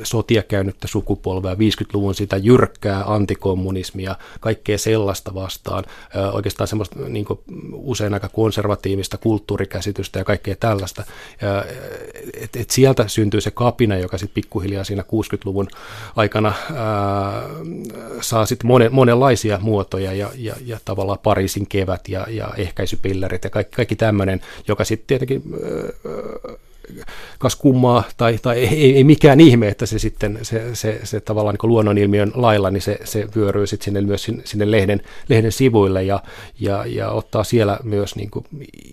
sotia käynyttä sukupolvea, 50-luvun sitä jyrkkää antikommunismia, kaikkea sellaista vastaan, ää, oikeastaan semmoista niin usein aika konservatiivista kulttuurikäsitystä ja kaikkea tällaista. Et, et sieltä syntyy se kapina, joka sitten pikkuhiljaa siinä 60-luvun aikana ää, saa sitten monen, monenlaisia muotoja ja, ja, ja tavallaan Pariisin kevät ja, ja ehkäisypillerit ja kaikki, kaikki tämmöinen, joka sitten tietenkin kas kummaa, tai, tai ei, ei, mikään ihme, että se sitten se, se, se tavallaan niin luonnonilmiön lailla, niin se, se vyöryy sitten sinne myös sinne, sinne lehden, lehden sivuille ja, ja, ja ottaa siellä myös niin kuin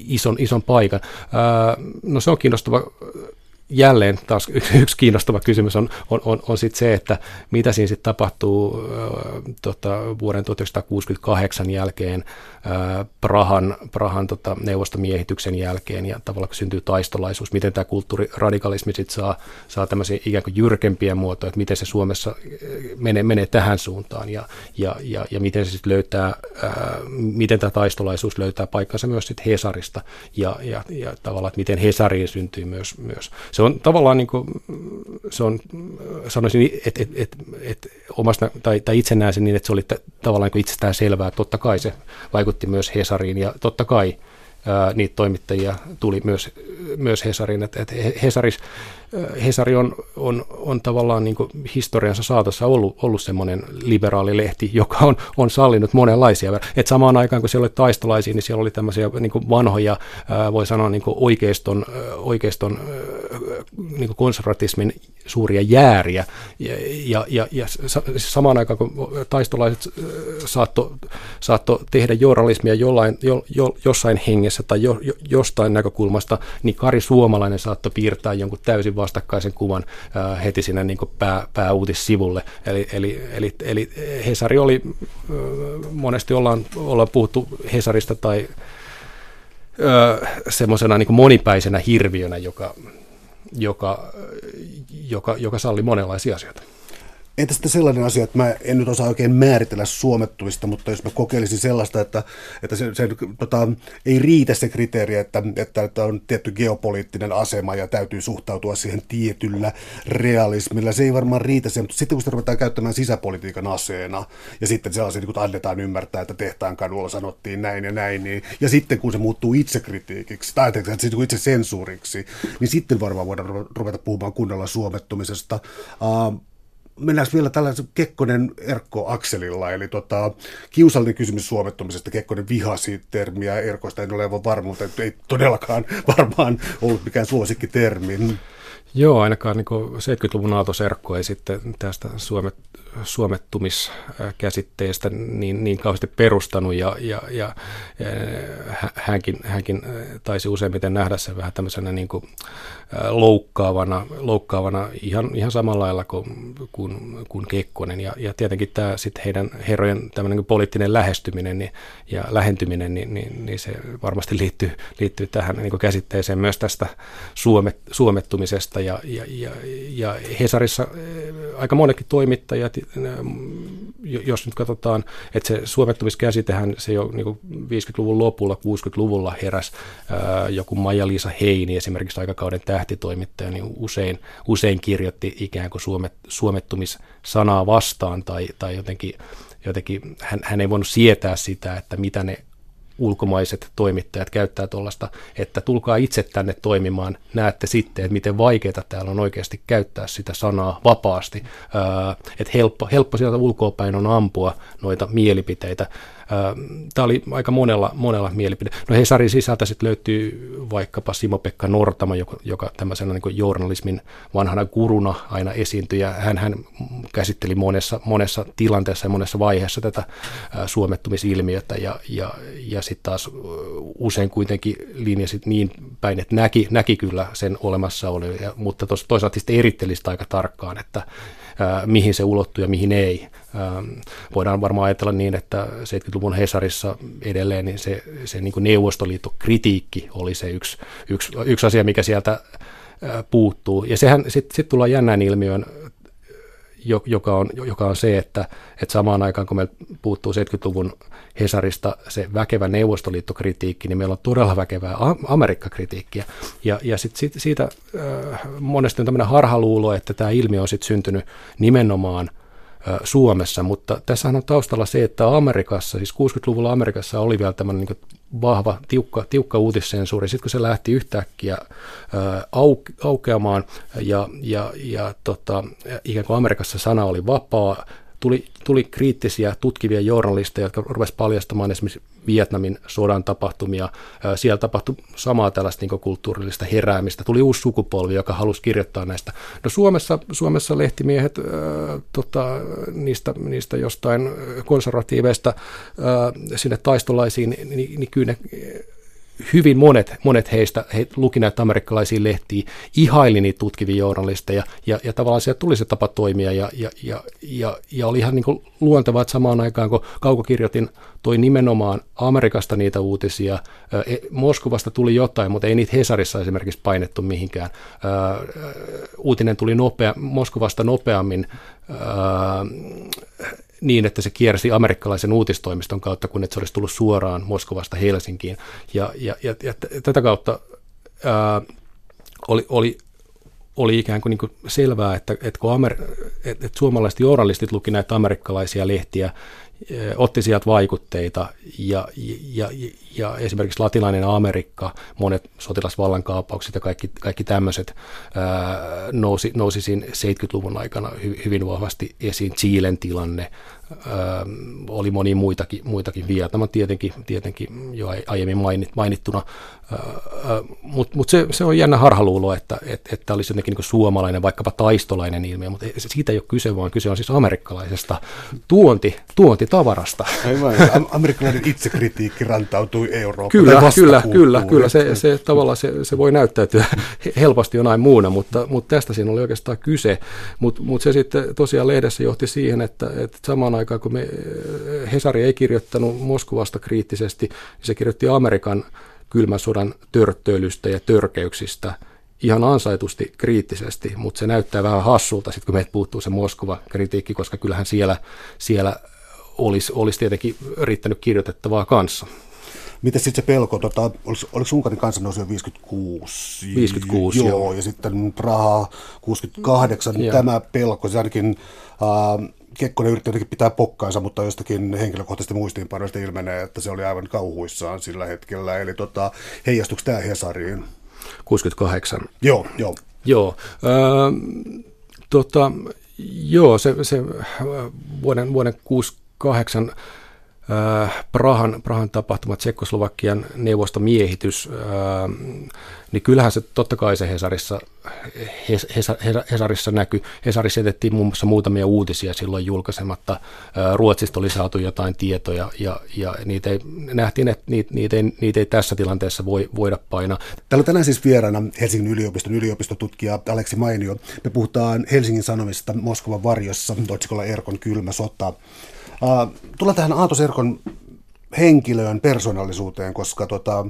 ison, ison paikan. Ää, no se on kiinnostava jälleen taas yksi kiinnostava kysymys on, on, on, on sitten se, että mitä siinä sitten tapahtuu äh, tota, vuoden 1968 jälkeen äh, Prahan, Prahan tota, neuvostomiehityksen jälkeen ja tavallaan kun syntyy taistolaisuus, miten tämä kulttuuriradikalismi sitten saa, saa tämmöisiä ikään kuin jyrkempiä muotoja, että miten se Suomessa menee, menee tähän suuntaan ja, ja, ja, ja miten se sitten löytää, äh, miten tämä taistolaisuus löytää paikkansa myös sitten Hesarista ja, ja, ja tavallaan, että miten Hesariin syntyy myös, myös se on tavallaan niin kuin, se on, sanoisin, että et, et, et omasta, tai, tai itse näen sen niin, että se oli t- tavallaan niin itsestään selvää. Totta kai se vaikutti myös Hesariin ja totta kai niitä toimittajia tuli myös, myös Hesariin. Että, että Hesaris, Hesari on, on, on tavallaan niin kuin historiansa saatossa ollut, ollut semmoinen liberaali lehti, joka on, on sallinut monenlaisia. Et samaan aikaan, kun siellä oli taistolaisia, niin siellä oli tämmöisiä niin kuin vanhoja, voi sanoa niin kuin oikeiston, oikeiston niin kuin konservatismin suuria jääriä. Ja, ja, ja, ja samaan aikaan, kun taistolaiset saatto, saatto tehdä journalismia jollain, jo, jo, jossain hengessä tai jo, jo, jostain näkökulmasta, niin Kari Suomalainen saattoi piirtää jonkun täysin vastakkaisen kuvan ää, heti sinne niin pää, pääuutissivulle. Eli, eli, eli, eli Hesari oli, monesti ollaan, ollaan puhuttu Hesarista tai semmoisena niin monipäisenä hirviönä, joka, joka, joka, joka salli monenlaisia asioita. Entä sitten sellainen asia, että mä en nyt osaa oikein määritellä suomettumista, mutta jos mä kokeilisin sellaista, että, että se, se tota, ei riitä se kriteeri, että, että, että on tietty geopoliittinen asema ja täytyy suhtautua siihen tietyllä realismilla. Se ei varmaan riitä se, mutta sitten kun sitä ruvetaan käyttämään sisäpolitiikan aseena ja sitten sellaisia, niin kun annetaan ymmärtää, että tehtaan kadulla sanottiin näin ja näin, niin, ja sitten kun se muuttuu itsekritiikiksi tai itse, itse sensuuriksi, niin sitten varmaan voidaan ruveta puhumaan kunnolla suomettumisesta. Uh, mennään vielä tällaisen Kekkonen Erkko Akselilla, eli tota, kiusallinen kysymys suomettumisesta. Kekkonen vihasi termiä Erkosta, en ole aivan varma, mutta ei todellakaan varmaan ollut mikään suosikkitermi. Joo, ainakaan niin 70-luvun Aalto-Serkko ei sitten tästä suomet, suomettumiskäsitteestä niin, niin kauheasti perustanut ja, ja, ja hänkin, hänkin taisi useimmiten nähdä sen vähän tämmöisenä niin kuin loukkaavana, loukkaavana ihan, ihan samalla lailla kuin, kuin, kuin Kekkonen. Ja, ja tietenkin tämä sitten heidän herrojen tämmöinen niin poliittinen lähestyminen niin, ja lähentyminen, niin, niin, niin se varmasti liittyy, liittyy tähän niin käsitteeseen myös tästä suomet, suomettumisesta. Ja, ja, ja, ja Hesarissa aika monetkin toimittajat, jos nyt katsotaan, että se suomettumiskäsitehän se jo niin 50-luvun lopulla, 60-luvulla heräs joku Maija-Liisa Heini esimerkiksi aikakauden tähtitoimittaja, niin usein, usein kirjoitti ikään kuin suomet, suomettumissanaa vastaan tai, tai jotenkin, jotenkin hän, hän ei voinut sietää sitä, että mitä ne ulkomaiset toimittajat käyttää tuollaista, että tulkaa itse tänne toimimaan, näette sitten, että miten vaikeaa täällä on oikeasti käyttää sitä sanaa vapaasti, että helppo, helppo sieltä ulkoapäin on ampua noita mielipiteitä, Tämä oli aika monella, monella mielipide. No Hesarin sisältä sitten löytyy vaikkapa Simo-Pekka Nortama, joka, joka tämmöisenä niin journalismin vanhana guruna aina esiintyi, ja hän, hän käsitteli monessa, monessa tilanteessa ja monessa vaiheessa tätä suomettumisilmiötä, ja, ja, ja sitten taas usein kuitenkin linjasi niin päin, että näki, näki kyllä sen olemassaolo, mutta tos, toisaalta sitten eritteli sitä aika tarkkaan, että mihin se ulottuu ja mihin ei. Voidaan varmaan ajatella niin, että 70-luvun Hesarissa edelleen niin se, se niin Neuvostoliitto-kritiikki oli se yksi, yksi, yksi asia, mikä sieltä puuttuu. Ja sehän sitten sit tullaan jännään ilmiöön, joka on, joka on se, että, että samaan aikaan kun meillä puuttuu 70-luvun Hesarista se väkevä neuvostoliittokritiikki, niin meillä on todella väkevää Amerikka-kritiikkiä. Ja, ja sit, sit, siitä äh, monesti on tämmöinen harhaluulo, että tämä ilmiö on sitten syntynyt nimenomaan – Suomessa, mutta tässä on taustalla se, että Amerikassa, siis 60-luvulla Amerikassa oli vielä tämmöinen niin vahva, tiukka, tiukka uutissensuuri. Sitten kun se lähti yhtäkkiä auke, aukeamaan ja, ja, ja tota, ikään kuin Amerikassa sana oli vapaa, tuli, tuli kriittisiä tutkivia journalisteja, jotka rupesivat paljastamaan esimerkiksi Vietnamin sodan tapahtumia. Siellä tapahtui samaa tällaista niin kulttuurillista heräämistä. Tuli uusi sukupolvi, joka halusi kirjoittaa näistä. No Suomessa, Suomessa lehtimiehet äh, tota, niistä, niistä jostain konservatiiveista äh, sinne taistolaisiin, niin, niin, niin kyllä ne hyvin monet, monet heistä he luki näitä amerikkalaisia lehtiä, ihaili niitä tutkivia journalisteja ja, ja tavallaan sieltä tuli se tapa toimia ja, ja, ja, ja, ja oli ihan niin luontevaa, että samaan aikaan kun kaukokirjoitin toi nimenomaan Amerikasta niitä uutisia, e, Moskovasta tuli jotain, mutta ei niitä Hesarissa esimerkiksi painettu mihinkään. Uutinen tuli nopea, Moskovasta nopeammin niin, että se kiersi amerikkalaisen uutistoimiston kautta, kun että se olisi tullut suoraan Moskovasta Helsinkiin. Ja, ja, ja, ja tätä kautta ää, oli, oli, oli ikään kuin, niin kuin selvää, että, että kun Amer, että, että suomalaiset journalistit luki näitä amerikkalaisia lehtiä, otti sieltä vaikutteita ja, ja, ja esimerkiksi latinalainen Amerikka, monet sotilasvallankaappaukset ja kaikki, kaikki tämmöiset nousi, nousi siinä 70-luvun aikana hy, hyvin vahvasti esiin. Chilen tilanne, ää, oli moni muitakin, muitakin Vietnam tietenkin, tietenkin jo aiemmin mainit, mainittuna, mutta mut se, se on jännä harhaluulo, että et, että olisi jotenkin niin suomalainen, vaikkapa taistolainen ilmiö, mutta siitä ei ole kyse, vaan kyse on siis amerikkalaisesta tuonti, tuontitavarasta. Aivan, amerikkalainen itsekritiikki rantautuu Eurooppaan. Kyllä, kyllä, kyllä, kyllä, se, se tavallaan se, se voi näyttäytyä helposti jonain muuna, mutta, mutta tästä siinä oli oikeastaan kyse, mutta mut se sitten tosiaan lehdessä johti siihen, että, että samaan aikaan kun me, Hesari ei kirjoittanut Moskovasta kriittisesti, niin se kirjoitti Amerikan kylmän sodan törttöilystä ja törkeyksistä ihan ansaitusti kriittisesti, mutta se näyttää vähän hassulta sitten, kun meiltä puuttuu se Moskova-kritiikki, koska kyllähän siellä, siellä olisi, olisi tietenkin riittänyt kirjoitettavaa kanssa. Miten sitten se pelko, tota, oliko, oliko Unkarin kansannousu 56? 56, joo. joo. ja sitten Praha 68, niin tämä pelko, se ainakin... Äh, Kekkonen yritti jotenkin pitää pokkaansa, mutta jostakin henkilökohtaisesti muistiinpanoista ilmenee, että se oli aivan kauhuissaan sillä hetkellä. Eli tota, heijastuiko tämä Hesariin? 68. Joo, joo. Joo. Öö, tota, joo, se, se vuoden, vuoden 6, 1968 äh, Prahan, Prahan tapahtumat, Tsekkoslovakian neuvostomiehitys, äh, niin kyllähän se totta kai se Hesarissa, Hes, Hesarissa näkyy. Hesarissa jätettiin muun muassa muutamia uutisia silloin julkaisematta. Äh, Ruotsista oli saatu jotain tietoja ja, ja niitä ei, nähtiin, että niitä, niitä, ei, niitä ei tässä tilanteessa voi, voida painaa. Täällä on tänään siis vieraana Helsingin yliopiston yliopistotutkija Aleksi Mainio. Me puhutaan Helsingin Sanomista Moskovan varjossa otsikolla Erkon kylmä sota. Tullaan tähän Aatos Erkon henkilöön, persoonallisuuteen, koska tota,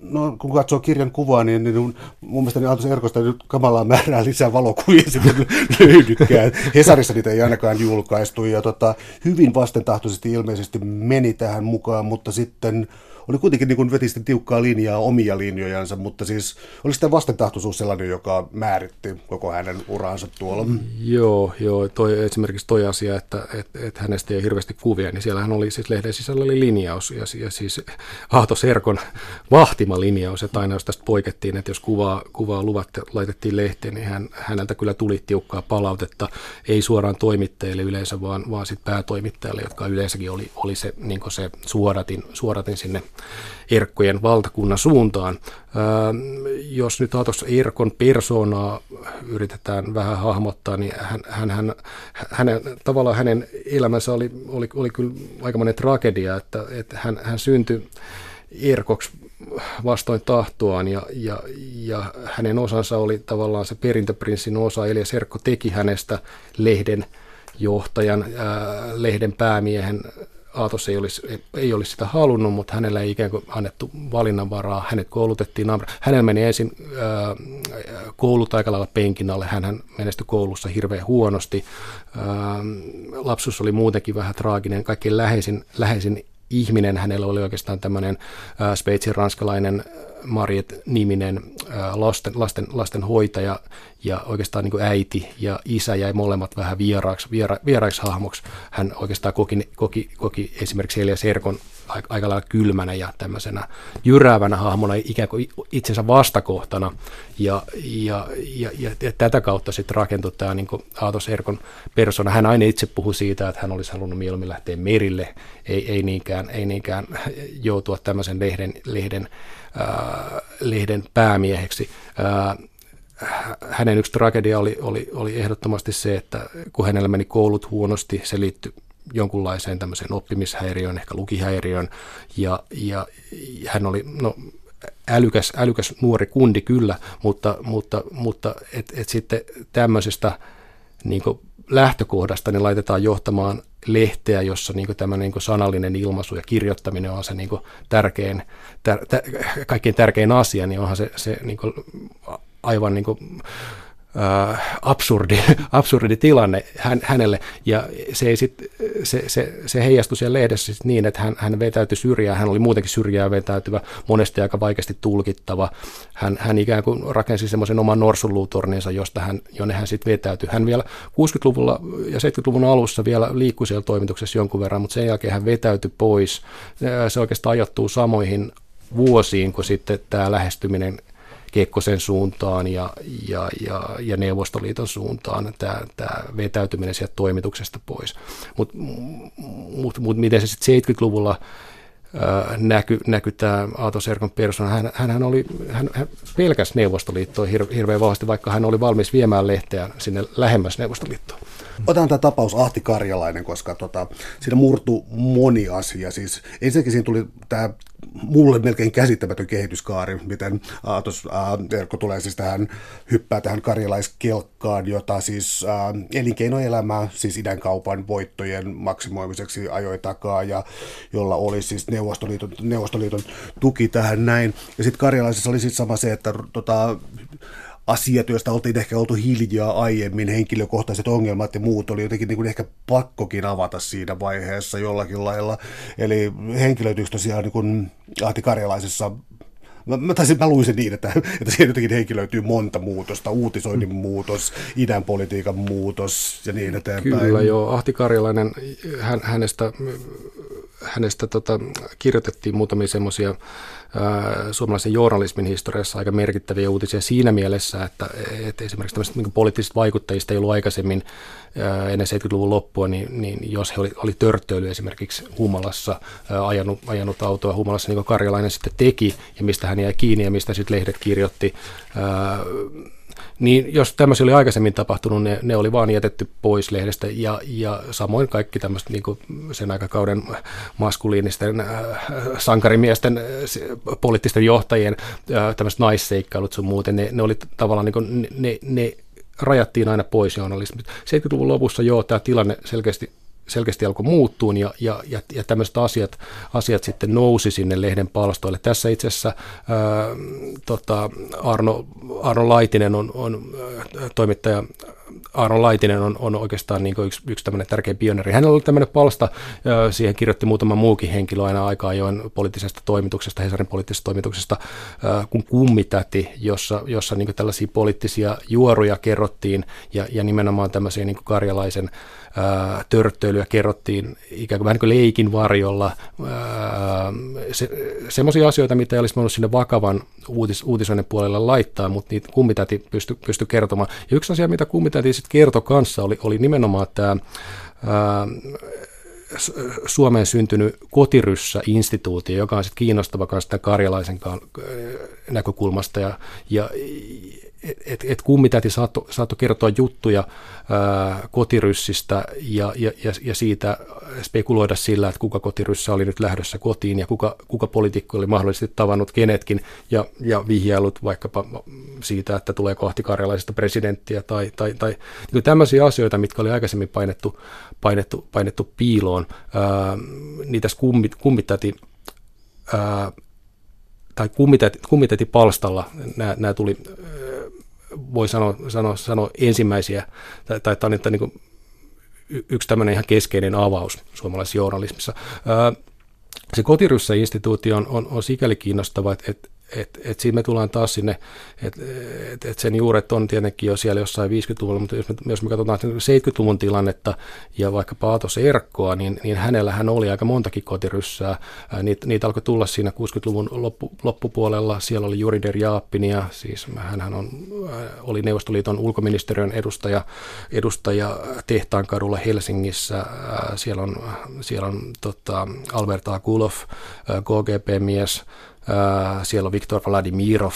no, kun katsoo kirjan kuvaa, niin, niin mun mielestä niin Aatos Erkosta nyt kamalaa määrää lisää valokuvia sitten löydykään. Hesarissa niitä ei ainakaan julkaistu ja tota, hyvin vastentahtoisesti ilmeisesti meni tähän mukaan, mutta sitten oli kuitenkin niin kuin veti sitten tiukkaa linjaa omia linjojansa, mutta siis oli sitä vastentahtoisuus sellainen, joka määritti koko hänen uransa tuolla. Joo, joo toi, esimerkiksi toi asia, että et, et hänestä ei hirveästi kuvia, niin siellähän oli siis lehden sisällä oli linjaus ja, ja siis Ahto Serkon vahtima linjaus, että aina jos tästä poikettiin, että jos kuvaa, kuvaa luvat laitettiin lehteen, niin hän, häneltä kyllä tuli tiukkaa palautetta, ei suoraan toimittajille yleensä, vaan, vaan sitten päätoimittajalle, jotka yleensäkin oli, oli se, niin se suoratin, suoratin sinne Erkkojen valtakunnan suuntaan. Jos nyt tuossa Erkon persoonaa yritetään vähän hahmottaa, niin hän, hän, hän, hänen, tavallaan hänen elämänsä oli, oli, oli kyllä aikamoinen tragedia, että, että hän, hän syntyi Erkoksi vastoin tahtoaan ja, ja, ja hänen osansa oli tavallaan se perintöprinssin osa, eli Serkko teki hänestä lehden johtajan, ää, lehden päämiehen Aatos ei olisi, ei olisi sitä halunnut, mutta hänellä ei ikään kuin annettu valinnanvaraa. Hänet koulutettiin, hänellä meni ensin ää, koulut aika lailla penkin alle, hän menestyi koulussa hirveän huonosti. Ää, lapsuus oli muutenkin vähän traaginen, kaikkein läheisin, läheisin ihminen hänellä oli oikeastaan tämmöinen Sveitsin ranskalainen Marjet-niminen lasten, lasten, lasten hoitaja ja oikeastaan niin äiti ja isä jäi molemmat vähän vieraaksi, viera, vieraiksi hahmoksi. Hän oikeastaan koki, koki, koki esimerkiksi Elias Erkon aika lailla kylmänä ja tämmöisenä jyräävänä hahmona ikään kuin itsensä vastakohtana. Ja, ja, ja, ja, ja tätä kautta sitten rakentui tämä niin Aatos Erkon persona. Hän aina itse puhui siitä, että hän olisi halunnut mieluummin lähteä merille, ei, ei, niinkään, ei niinkään joutua tämmöisen lehden, lehden, lehden päämieheksi. Äh, hänen yksi tragedia oli, oli, oli ehdottomasti se, että kun hänellä meni koulut huonosti, se liittyi jonkunlaiseen tämmöiseen oppimishäiriöön, ehkä lukihäiriöön, ja, ja hän oli, no, älykäs, älykäs nuori kundi kyllä, mutta, mutta, mutta et, et sitten tämmöisestä niin lähtökohdasta niin laitetaan johtamaan lehteä, jossa niin tämä niin sanallinen ilmaisu ja kirjoittaminen on se niin tärkein, tär, tär, kaikkein tärkein asia, niin onhan se, se niin aivan niin absurdi, absurdi tilanne hän, hänelle, ja se, ei sit, se, se, se heijastui siellä lehdessä sit niin, että hän, hän vetäytyi syrjään, hän oli muutenkin syrjää vetäytyvä, monesti aika vaikeasti tulkittava. Hän, hän ikään kuin rakensi semmoisen oman norsunluutorninsa, josta hän, jonne hän sitten vetäytyi. Hän vielä 60-luvulla ja 70-luvun alussa vielä liikkui siellä toimituksessa jonkun verran, mutta sen jälkeen hän vetäytyi pois. Se oikeastaan ajoittuu samoihin vuosiin kuin sitten tämä lähestyminen Kekkosen suuntaan ja, ja, ja, ja Neuvostoliiton suuntaan tämä, tämä vetäytyminen sieltä toimituksesta pois. Mutta mut, mut miten se sitten 70-luvulla näky, näky tämä Aato Serkon persona. Hän, hän, oli, hän, hän pelkäs Neuvostoliittoa hir, hirveän vahvasti, vaikka hän oli valmis viemään lehteä sinne lähemmäs Neuvostoliittoa. Otan tämä tapaus Ahti Karjalainen, koska tota, siinä murtu moni asia. Siis ensinnäkin siinä tuli tämä mulle melkein käsittämätön kehityskaari, miten Aatos Erkko tulee siis tähän, hyppää tähän karjalaiskelkkaan, jota siis ää, elinkeinoelämä, siis idän kaupan voittojen maksimoimiseksi ajoi takaa, ja jolla oli siis Neuvostoliiton, Neuvostoliiton tuki tähän näin. Ja sitten karjalaisessa oli sitten sama se, että tota, asiat, joista oltiin ehkä oltu hiljaa aiemmin, henkilökohtaiset ongelmat ja muut, oli jotenkin niin kuin ehkä pakkokin avata siinä vaiheessa jollakin lailla. Eli henkilöityykö tosiaan niin kuin Ahti Karjalaisessa Mä, taisin, mä luin sen niin, että, että siihen jotenkin henkilöityy monta muutosta, uutisoinnin muutos, idän politiikan muutos ja niin eteenpäin. Kyllä joo, Ahti Karjalainen, hän, hänestä, hänestä tota, kirjoitettiin muutamia semmoisia suomalaisen journalismin historiassa aika merkittäviä uutisia siinä mielessä, että, että esimerkiksi tämmöistä niin poliittisista vaikuttajista ei ollut aikaisemmin ennen 70-luvun loppua, niin, niin jos he oli, oli törttöily esimerkiksi Humalassa, ajanut, ajanut autoa Humalassa, niin kuin Karjalainen sitten teki, ja mistä hän jäi kiinni ja mistä sitten lehdet kirjoitti, niin jos tämmöisiä oli aikaisemmin tapahtunut, ne, ne oli vaan jätetty pois lehdestä ja, ja samoin kaikki tämmöiset niin sen aikakauden maskuliinisten äh, sankarimiesten, äh, poliittisten johtajien äh, tämmöiset naisseikkailut sun muuten, ne, ne oli tavallaan niin kuin, ne, ne rajattiin aina pois journalismista. 70-luvun lopussa joo, tämä tilanne selkeästi selkeästi alkoi muuttua ja, ja, ja, ja tämmöiset asiat, asiat sitten nousi sinne lehden palstoille. Tässä itse asiassa ää, tota, Arno, Arno Laitinen on, on toimittaja Aaron Laitinen on, on oikeastaan niin yksi, yksi tämmöinen tärkeä pioneeri. Hänellä oli tämmöinen palsta, siihen kirjoitti muutama muukin henkilö aina aikaa ajoin poliittisesta toimituksesta, Hesarin poliittisesta toimituksesta, kun kummitäti, jossa, jossa niin tällaisia poliittisia juoruja kerrottiin ja, ja nimenomaan tämmöisiä niin karjalaisen törttöilyä kerrottiin ikään kuin vähän niin kuin leikin varjolla. Se, semmoisia asioita, mitä ei olisi voinut sinne vakavan uutis, uutisoinnin puolelle laittaa, mutta niitä kummitäti pystyi pysty kertomaan. Ja yksi asia, mitä kummitäti sitten kertoi kanssa, oli, oli nimenomaan tämä Suomeen syntynyt kotiryssä-instituutio, joka on sitten kiinnostava myös tämän karjalaisen näkökulmasta. Ja, ja et, et kummitäti saattoi saatto kertoa juttuja ää, kotiryssistä ja, ja, ja, siitä spekuloida sillä, että kuka kotiryssä oli nyt lähdössä kotiin ja kuka, kuka poliitikko oli mahdollisesti tavannut kenetkin ja, ja vihjailut vaikkapa siitä, että tulee kohti karjalaisesta presidenttiä tai, tai, tai niin tämmöisiä asioita, mitkä oli aikaisemmin painettu, painettu, painettu piiloon. Ää, niitä kummit, kummitäti ää, tai kummitäti, kummitäti palstalla nämä, nämä tuli voi sanoa, sanoa, sanoa ensimmäisiä, tai, tai tämä on että niin yksi tämmöinen ihan keskeinen avaus suomalaisessa journalismissa. Se kotiryssä-instituutio on, on, on sikäli kiinnostava, että, että et, et siinä me tullaan taas sinne, että et, et sen juuret on tietenkin jo siellä jossain 50-luvulla, mutta jos me, jos me katsotaan 70-luvun tilannetta ja vaikka Paatos Erkkoa, niin, niin hänellä hän oli aika montakin kotiryssää. Niitä, niitä alkoi tulla siinä 60-luvun loppu, loppupuolella. Siellä oli Jurider Jaappinia, siis hän on, oli Neuvostoliiton ulkoministeriön edustaja, edustaja Tehtaankadulla Helsingissä. Siellä on, siellä on tota, Albert Akulov, KGP-mies, siellä on Viktor Vladimirov.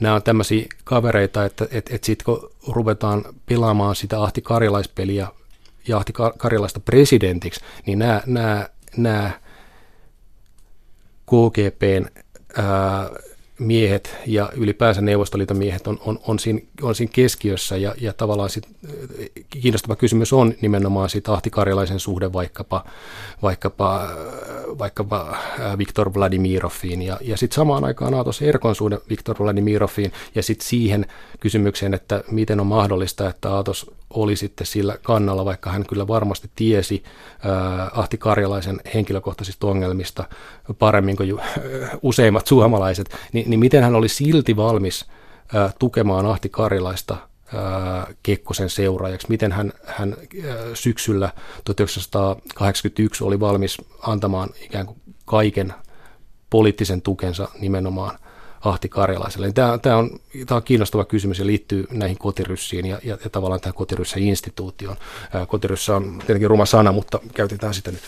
Nämä on tämmöisiä kavereita, että et, et sitten kun ruvetaan pelaamaan sitä Ahti Karjalaispeliä ja Ahti Karjalaista presidentiksi, niin nämä, nämä, nämä KGPn ää, miehet ja ylipäänsä Neuvostoliiton miehet on, on, on, siinä, on siinä keskiössä ja, ja tavallaan sit, kiinnostava kysymys on nimenomaan siitä Ahti-Karjalaisen suhde vaikkapa, vaikkapa, vaikkapa Viktor Vladimiroviin ja, ja sitten samaan aikaan Aatos Erkon suhde Viktor Vladimiroviin ja sitten siihen kysymykseen, että miten on mahdollista, että Aatos oli sitten sillä kannalla, vaikka hän kyllä varmasti tiesi Ahti Karjalaisen henkilökohtaisista ongelmista paremmin kuin useimmat suomalaiset, niin, niin miten hän oli silti valmis tukemaan Ahti Karjalaista Kekkosen seuraajaksi, miten hän, hän syksyllä 1981 oli valmis antamaan ikään kuin kaiken poliittisen tukensa nimenomaan – Ahti Karjalaiselle. Tämä, tämä, on, tämä on kiinnostava kysymys ja liittyy näihin kotiryssiin ja, ja, ja tavallaan tähän kotiryssä-instituutioon. Kotiryssä on tietenkin ruma sana, mutta käytetään sitä nyt.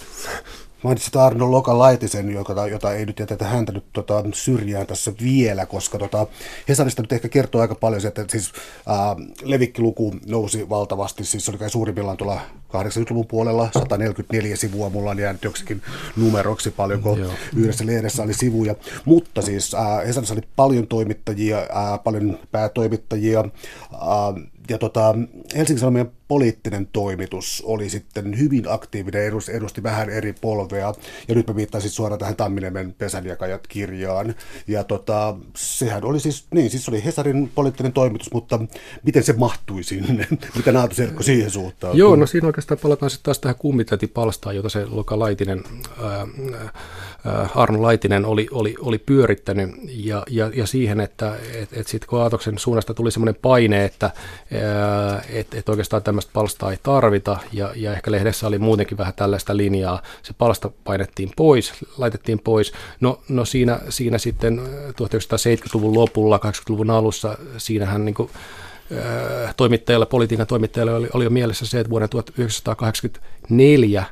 Mainitsit Arno Loka-Laitisen, jota, jota ei nyt jätetä häntä nyt tota, syrjään tässä vielä, koska tota, Hesarista nyt ehkä kertoo aika paljon se, että siis ää, levikkiluku nousi valtavasti, siis oli kai suurimmillaan tuolla 80-luvun puolella, 144 sivua, mulla on jäänyt joksikin numeroksi paljonko Joo. yhdessä lehdessä oli sivuja, mutta siis ää, Hesarissa oli paljon toimittajia, ää, paljon päätoimittajia, ää, ja tota, Helsingin Sanomien poliittinen toimitus oli sitten hyvin aktiivinen, edusti, edusti vähän eri polvea, ja nyt mä viittaisin suoraan tähän Tamminemen pesänjakajat kirjaan, ja tota, sehän oli siis, niin siis oli Hesarin poliittinen toimitus, mutta miten se mahtui sinne? Miten Aato Serkko siihen suhtautuu? Joo, no siinä oikeastaan palataan sitten taas tähän kummitätipalstaan, jota se Luka Laitinen, ää, ää, Arno Laitinen oli, oli, oli pyörittänyt, ja, ja, ja siihen, että et, et sitten kun Aatoksen suunnasta tuli semmoinen paine, että että et oikeastaan tämmöistä palstaa ei tarvita, ja, ja ehkä lehdessä oli muutenkin vähän tällaista linjaa. Se palsta painettiin pois, laitettiin pois. No, no siinä, siinä sitten 1970-luvun lopulla, 80-luvun alussa, siinähän niin kuin, toimittajalla, politiikan toimittajalla oli, oli jo mielessä se, että vuoden 1984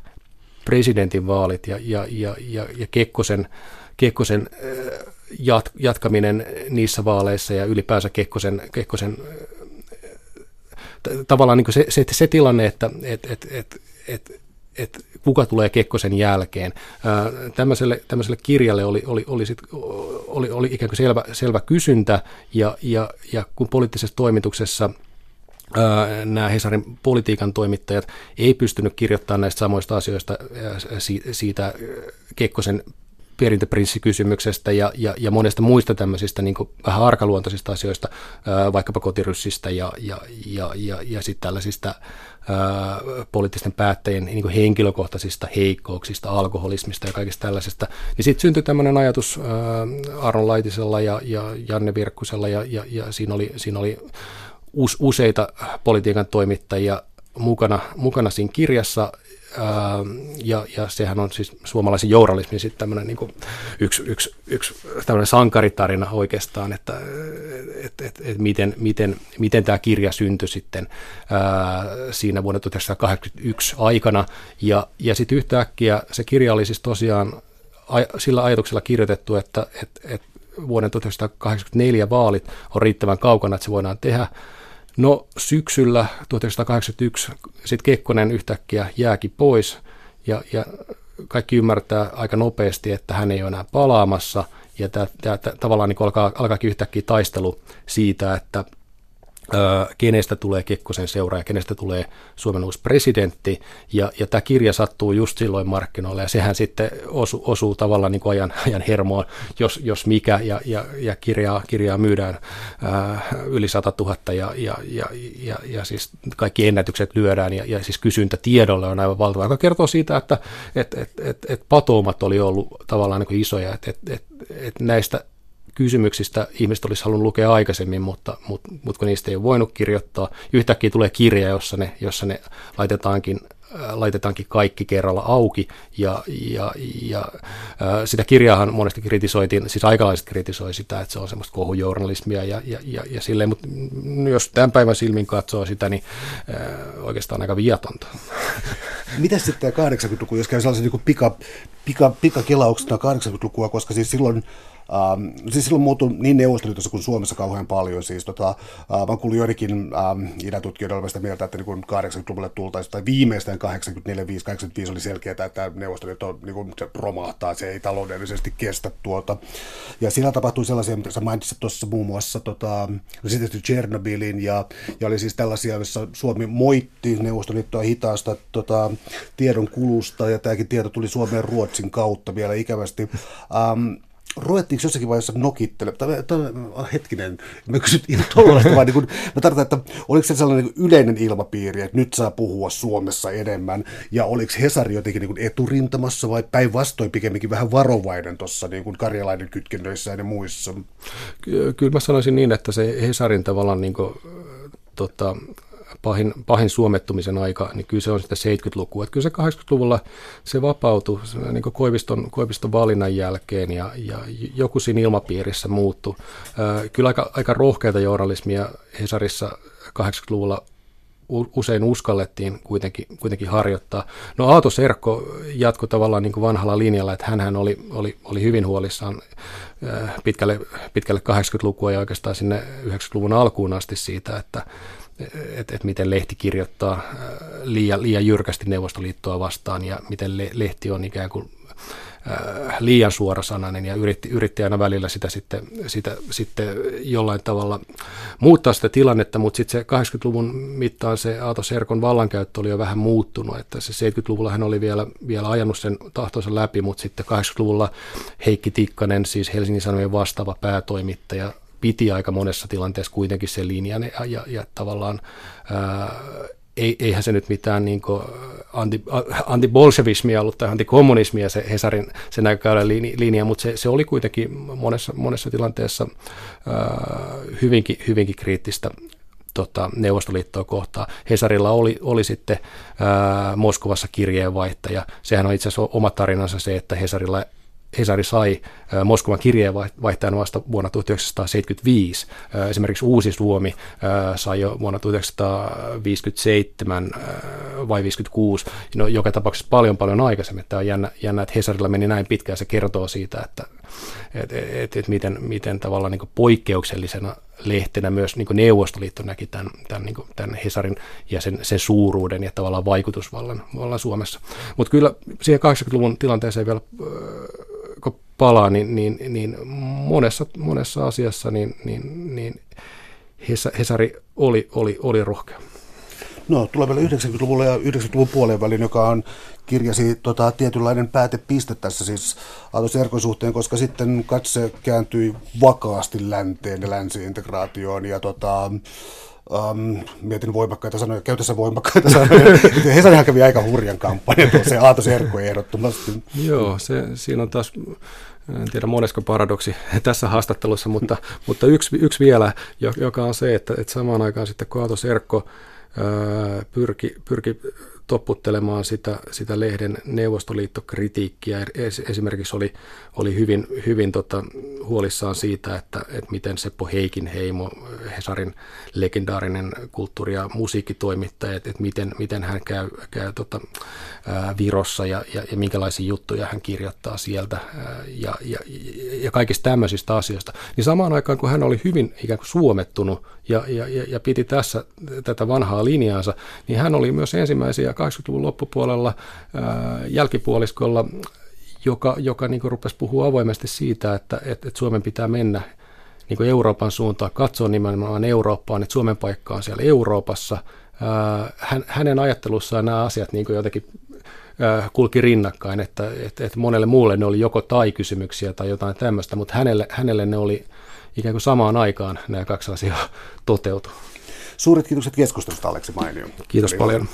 presidentinvaalit ja, ja, ja, ja, ja Kekkosen, Kekkosen jat, jatkaminen niissä vaaleissa ja ylipäänsä Kekkosen, Kekkosen tavallaan niin se, se, se tilanne, että et, et, et, et, et kuka tulee Kekkosen jälkeen. Ää, tämmöiselle, tämmöiselle kirjalle oli, oli, oli, sit, oli, oli ikään kuin selvä, selvä kysyntä, ja, ja, ja kun poliittisessa toimituksessa nämä Hesarin politiikan toimittajat ei pystynyt kirjoittamaan näistä samoista asioista siitä Kekkosen perintöprinssikysymyksestä ja, ja, ja monesta muista tämmöisistä niin vähän arkaluontoisista asioista, vaikkapa kotiryssistä ja, ja, ja, ja, ja sitten tällaisista ää, poliittisten päättäjien niin henkilökohtaisista heikkouksista, alkoholismista ja kaikista tällaisesta. Niin sitten syntyi tämmöinen ajatus ää, Aron Laitisella ja, ja Janne Virkkusella ja, ja, ja siinä oli, siinä oli useita politiikan toimittajia mukana, mukana siinä kirjassa ja, ja sehän on siis suomalaisen journalismin sitten tämmöinen niin yksi, yksi, yksi tämmöinen sankaritarina oikeastaan, että et, et, et miten, miten, miten tämä kirja syntyi sitten ää, siinä vuonna 1981 aikana. Ja, ja sitten yhtäkkiä se kirja oli siis tosiaan sillä ajatuksella kirjoitettu, että et, et vuoden 1984 vaalit on riittävän kaukana, että se voidaan tehdä. No syksyllä 1981 sitten Kekkonen yhtäkkiä jääkin pois ja, ja kaikki ymmärtää aika nopeasti, että hän ei ole enää palaamassa. Ja tämä, tavallaan niin alkaa, alkaakin yhtäkkiä taistelu siitä, että kenestä tulee Kekkosen seuraaja, kenestä tulee Suomen uusi presidentti. Ja, ja tämä kirja sattuu just silloin markkinoille ja sehän sitten osu, osuu tavallaan niin kuin ajan, ajan hermoon, jos, jos mikä. Ja, ja, ja kirjaa, kirjaa myydään ää, yli 100 000 ja, ja, ja, ja, ja siis kaikki ennätykset lyödään ja, ja siis kysyntä tiedolle on aivan valtava, joka kertoo siitä, että et, et, et, et patoumat oli ollut tavallaan niin isoja, että et, et, et näistä kysymyksistä ihmiset olisi halunnut lukea aikaisemmin, mutta, mutta, mutta kun niistä ei ole voinut kirjoittaa, yhtäkkiä tulee kirja, jossa ne, jossa ne laitetaankin äh, laitetaankin kaikki kerralla auki, ja, ja, ja äh, sitä kirjaahan monesti kritisoitiin, siis aikalaiset kritisoi sitä, että se on semmoista kohujournalismia, ja, ja, ja, ja silleen, mutta jos tämän päivän silmin katsoo sitä, niin äh, oikeastaan aika viatonta. Miten sitten tämä 80-luku, jos käy sellaisen niin pika, pika, pikakelaukset 80-lukua, koska siis silloin Ähm, siis silloin muuttui niin Neuvostoliitossa kuin Suomessa kauhean paljon. Siis, tota, äh, mä kuulin joidenkin ähm, idätutkijoiden olevan sitä mieltä, että niin 80-luvulle tultaisiin, tai viimeistään 84-85 oli selkeää, että Neuvostoliitto niin kuin, se romahtaa, se ei taloudellisesti kestä tuota. Ja siinä tapahtui sellaisia, mitä sä mainitsit tuossa muun muassa, tota, sitten Chernobylin, ja, ja oli siis tällaisia, joissa Suomi moitti Neuvostoliittoa hitaasta tota, tiedon kulusta, ja tämäkin tieto tuli Suomeen Ruotsin kautta vielä ikävästi. Um, ruvettiinko jossakin vaiheessa nokittele, tai, tai hetkinen, mä kysyn ihan tuollaista, vaan niin mä tarkoitan, että oliko se sellainen niin yleinen ilmapiiri, että nyt saa puhua Suomessa enemmän, ja oliko Hesari jotenkin niin eturintamassa vai päinvastoin pikemminkin vähän varovainen tuossa niin kuin karjalainen kytkennöissä ja muissa? Kyllä mä sanoisin niin, että se Hesarin tavallaan niin kuin, tota, pahin, pahin suomettumisen aika, niin kyllä se on sitä 70-lukua. Että kyllä se 80-luvulla se vapautui niin Koiviston, Koiviston valinnan jälkeen ja, ja joku siinä ilmapiirissä muuttui. Kyllä aika, aika rohkeita journalismia Hesarissa 80-luvulla usein uskallettiin kuitenkin, kuitenkin harjoittaa. No Aato Serkko jatkoi tavallaan niin kuin vanhalla linjalla, että hän oli, oli, oli hyvin huolissaan pitkälle, pitkälle 80-lukua ja oikeastaan sinne 90-luvun alkuun asti siitä, että, että et miten lehti kirjoittaa äh, liian, liian jyrkästi Neuvostoliittoa vastaan ja miten le, lehti on ikään kuin äh, liian suorasanainen ja yritti, yritti aina välillä sitä sitten, sitä sitten jollain tavalla muuttaa sitä tilannetta, mutta sitten se 80-luvun mittaan se Aato Serkon vallankäyttö oli jo vähän muuttunut, että se 70-luvulla hän oli vielä, vielä ajanut sen tahtonsa läpi, mutta sitten 80-luvulla Heikki Tikkanen, siis Helsingin Sanomien vastaava päätoimittaja, piti aika monessa tilanteessa kuitenkin sen linjan ja, ja, ja tavallaan ää, ei, eihän se nyt mitään niin anti, antibolshevismia ollut tai antikommunismia se Hesarin se näkökäyrän linja, mutta se, se oli kuitenkin monessa, monessa tilanteessa ää, hyvinkin, hyvinkin kriittistä tota, Neuvostoliittoa kohtaan. Hesarilla oli, oli sitten ää, Moskovassa kirjeenvaihtaja. Sehän on itse asiassa oma tarinansa se, että Hesarilla Hesari sai Moskovan kirjeenvaihtajan vasta vuonna 1975. Esimerkiksi Uusi Suomi sai jo vuonna 1957 vai 56, no joka tapauksessa paljon paljon aikaisemmin. Tämä on jännä, jännä että Hesarilla meni näin pitkään, se kertoo siitä, että et, et, et miten, miten tavallaan niin poikkeuksellisena lehtenä myös niin Neuvostoliitto näki tämän, tämän, niin tämän Hesarin ja sen, sen suuruuden ja tavallaan vaikutusvallan vallan Suomessa. Mutta kyllä siihen 80-luvun tilanteeseen vielä palaa, niin, niin, niin monessa, monessa asiassa niin, niin, niin Hesari oli, oli, oli rohkea. No, tulee vielä 90-luvulla ja 90-luvun puolen välin, joka on kirjasi tota, tietynlainen päätepiste tässä siis Aato Serkon suhteen, koska sitten katse kääntyi vakaasti länteen ja länsiintegraatioon ja tota, Um, mietin voimakkaita sanoja, käytössä voimakkaita sanoja. Hesarihan kävi aika hurjan kampanjan se Aato Serkko ehdottomasti. Joo, se, siinä on taas, en tiedä monesko paradoksi tässä haastattelussa, mutta, mutta yksi, yksi vielä, joka on se, että, että samaan aikaan sitten kun Aato Serkko pyrki, pyrki topputtelemaan sitä, sitä lehden neuvostoliittokritiikkiä. Esimerkiksi oli, oli hyvin, hyvin tota, huolissaan siitä, että, että miten Seppo Heikinheimo, Hesarin legendaarinen kulttuuri- ja musiikkitoimittaja, että, että miten, miten hän käy, käy tota, ää, Virossa ja, ja, ja minkälaisia juttuja hän kirjoittaa sieltä ää, ja, ja, ja kaikista tämmöisistä asioista. Niin samaan aikaan, kun hän oli hyvin ikään kuin suomettunut ja, ja, ja piti tässä tätä vanhaa linjaansa, niin hän oli myös ensimmäisiä 80-luvun loppupuolella jälkipuoliskolla, joka, joka niin kuin rupesi puhua avoimesti siitä, että, että, että Suomen pitää mennä niin kuin Euroopan suuntaan, katsoa nimenomaan Eurooppaan, että Suomen paikka on siellä Euroopassa. Hän, hänen ajattelussaan nämä asiat niin kuin jotenkin kulki rinnakkain, että, että, että monelle muulle ne oli joko tai-kysymyksiä tai jotain tämmöistä, mutta hänelle, hänelle ne oli ikään kuin samaan aikaan nämä kaksi asiaa toteutu. Suuret kiitokset keskustelusta, Aleksi Mainio. Kiitos paljon.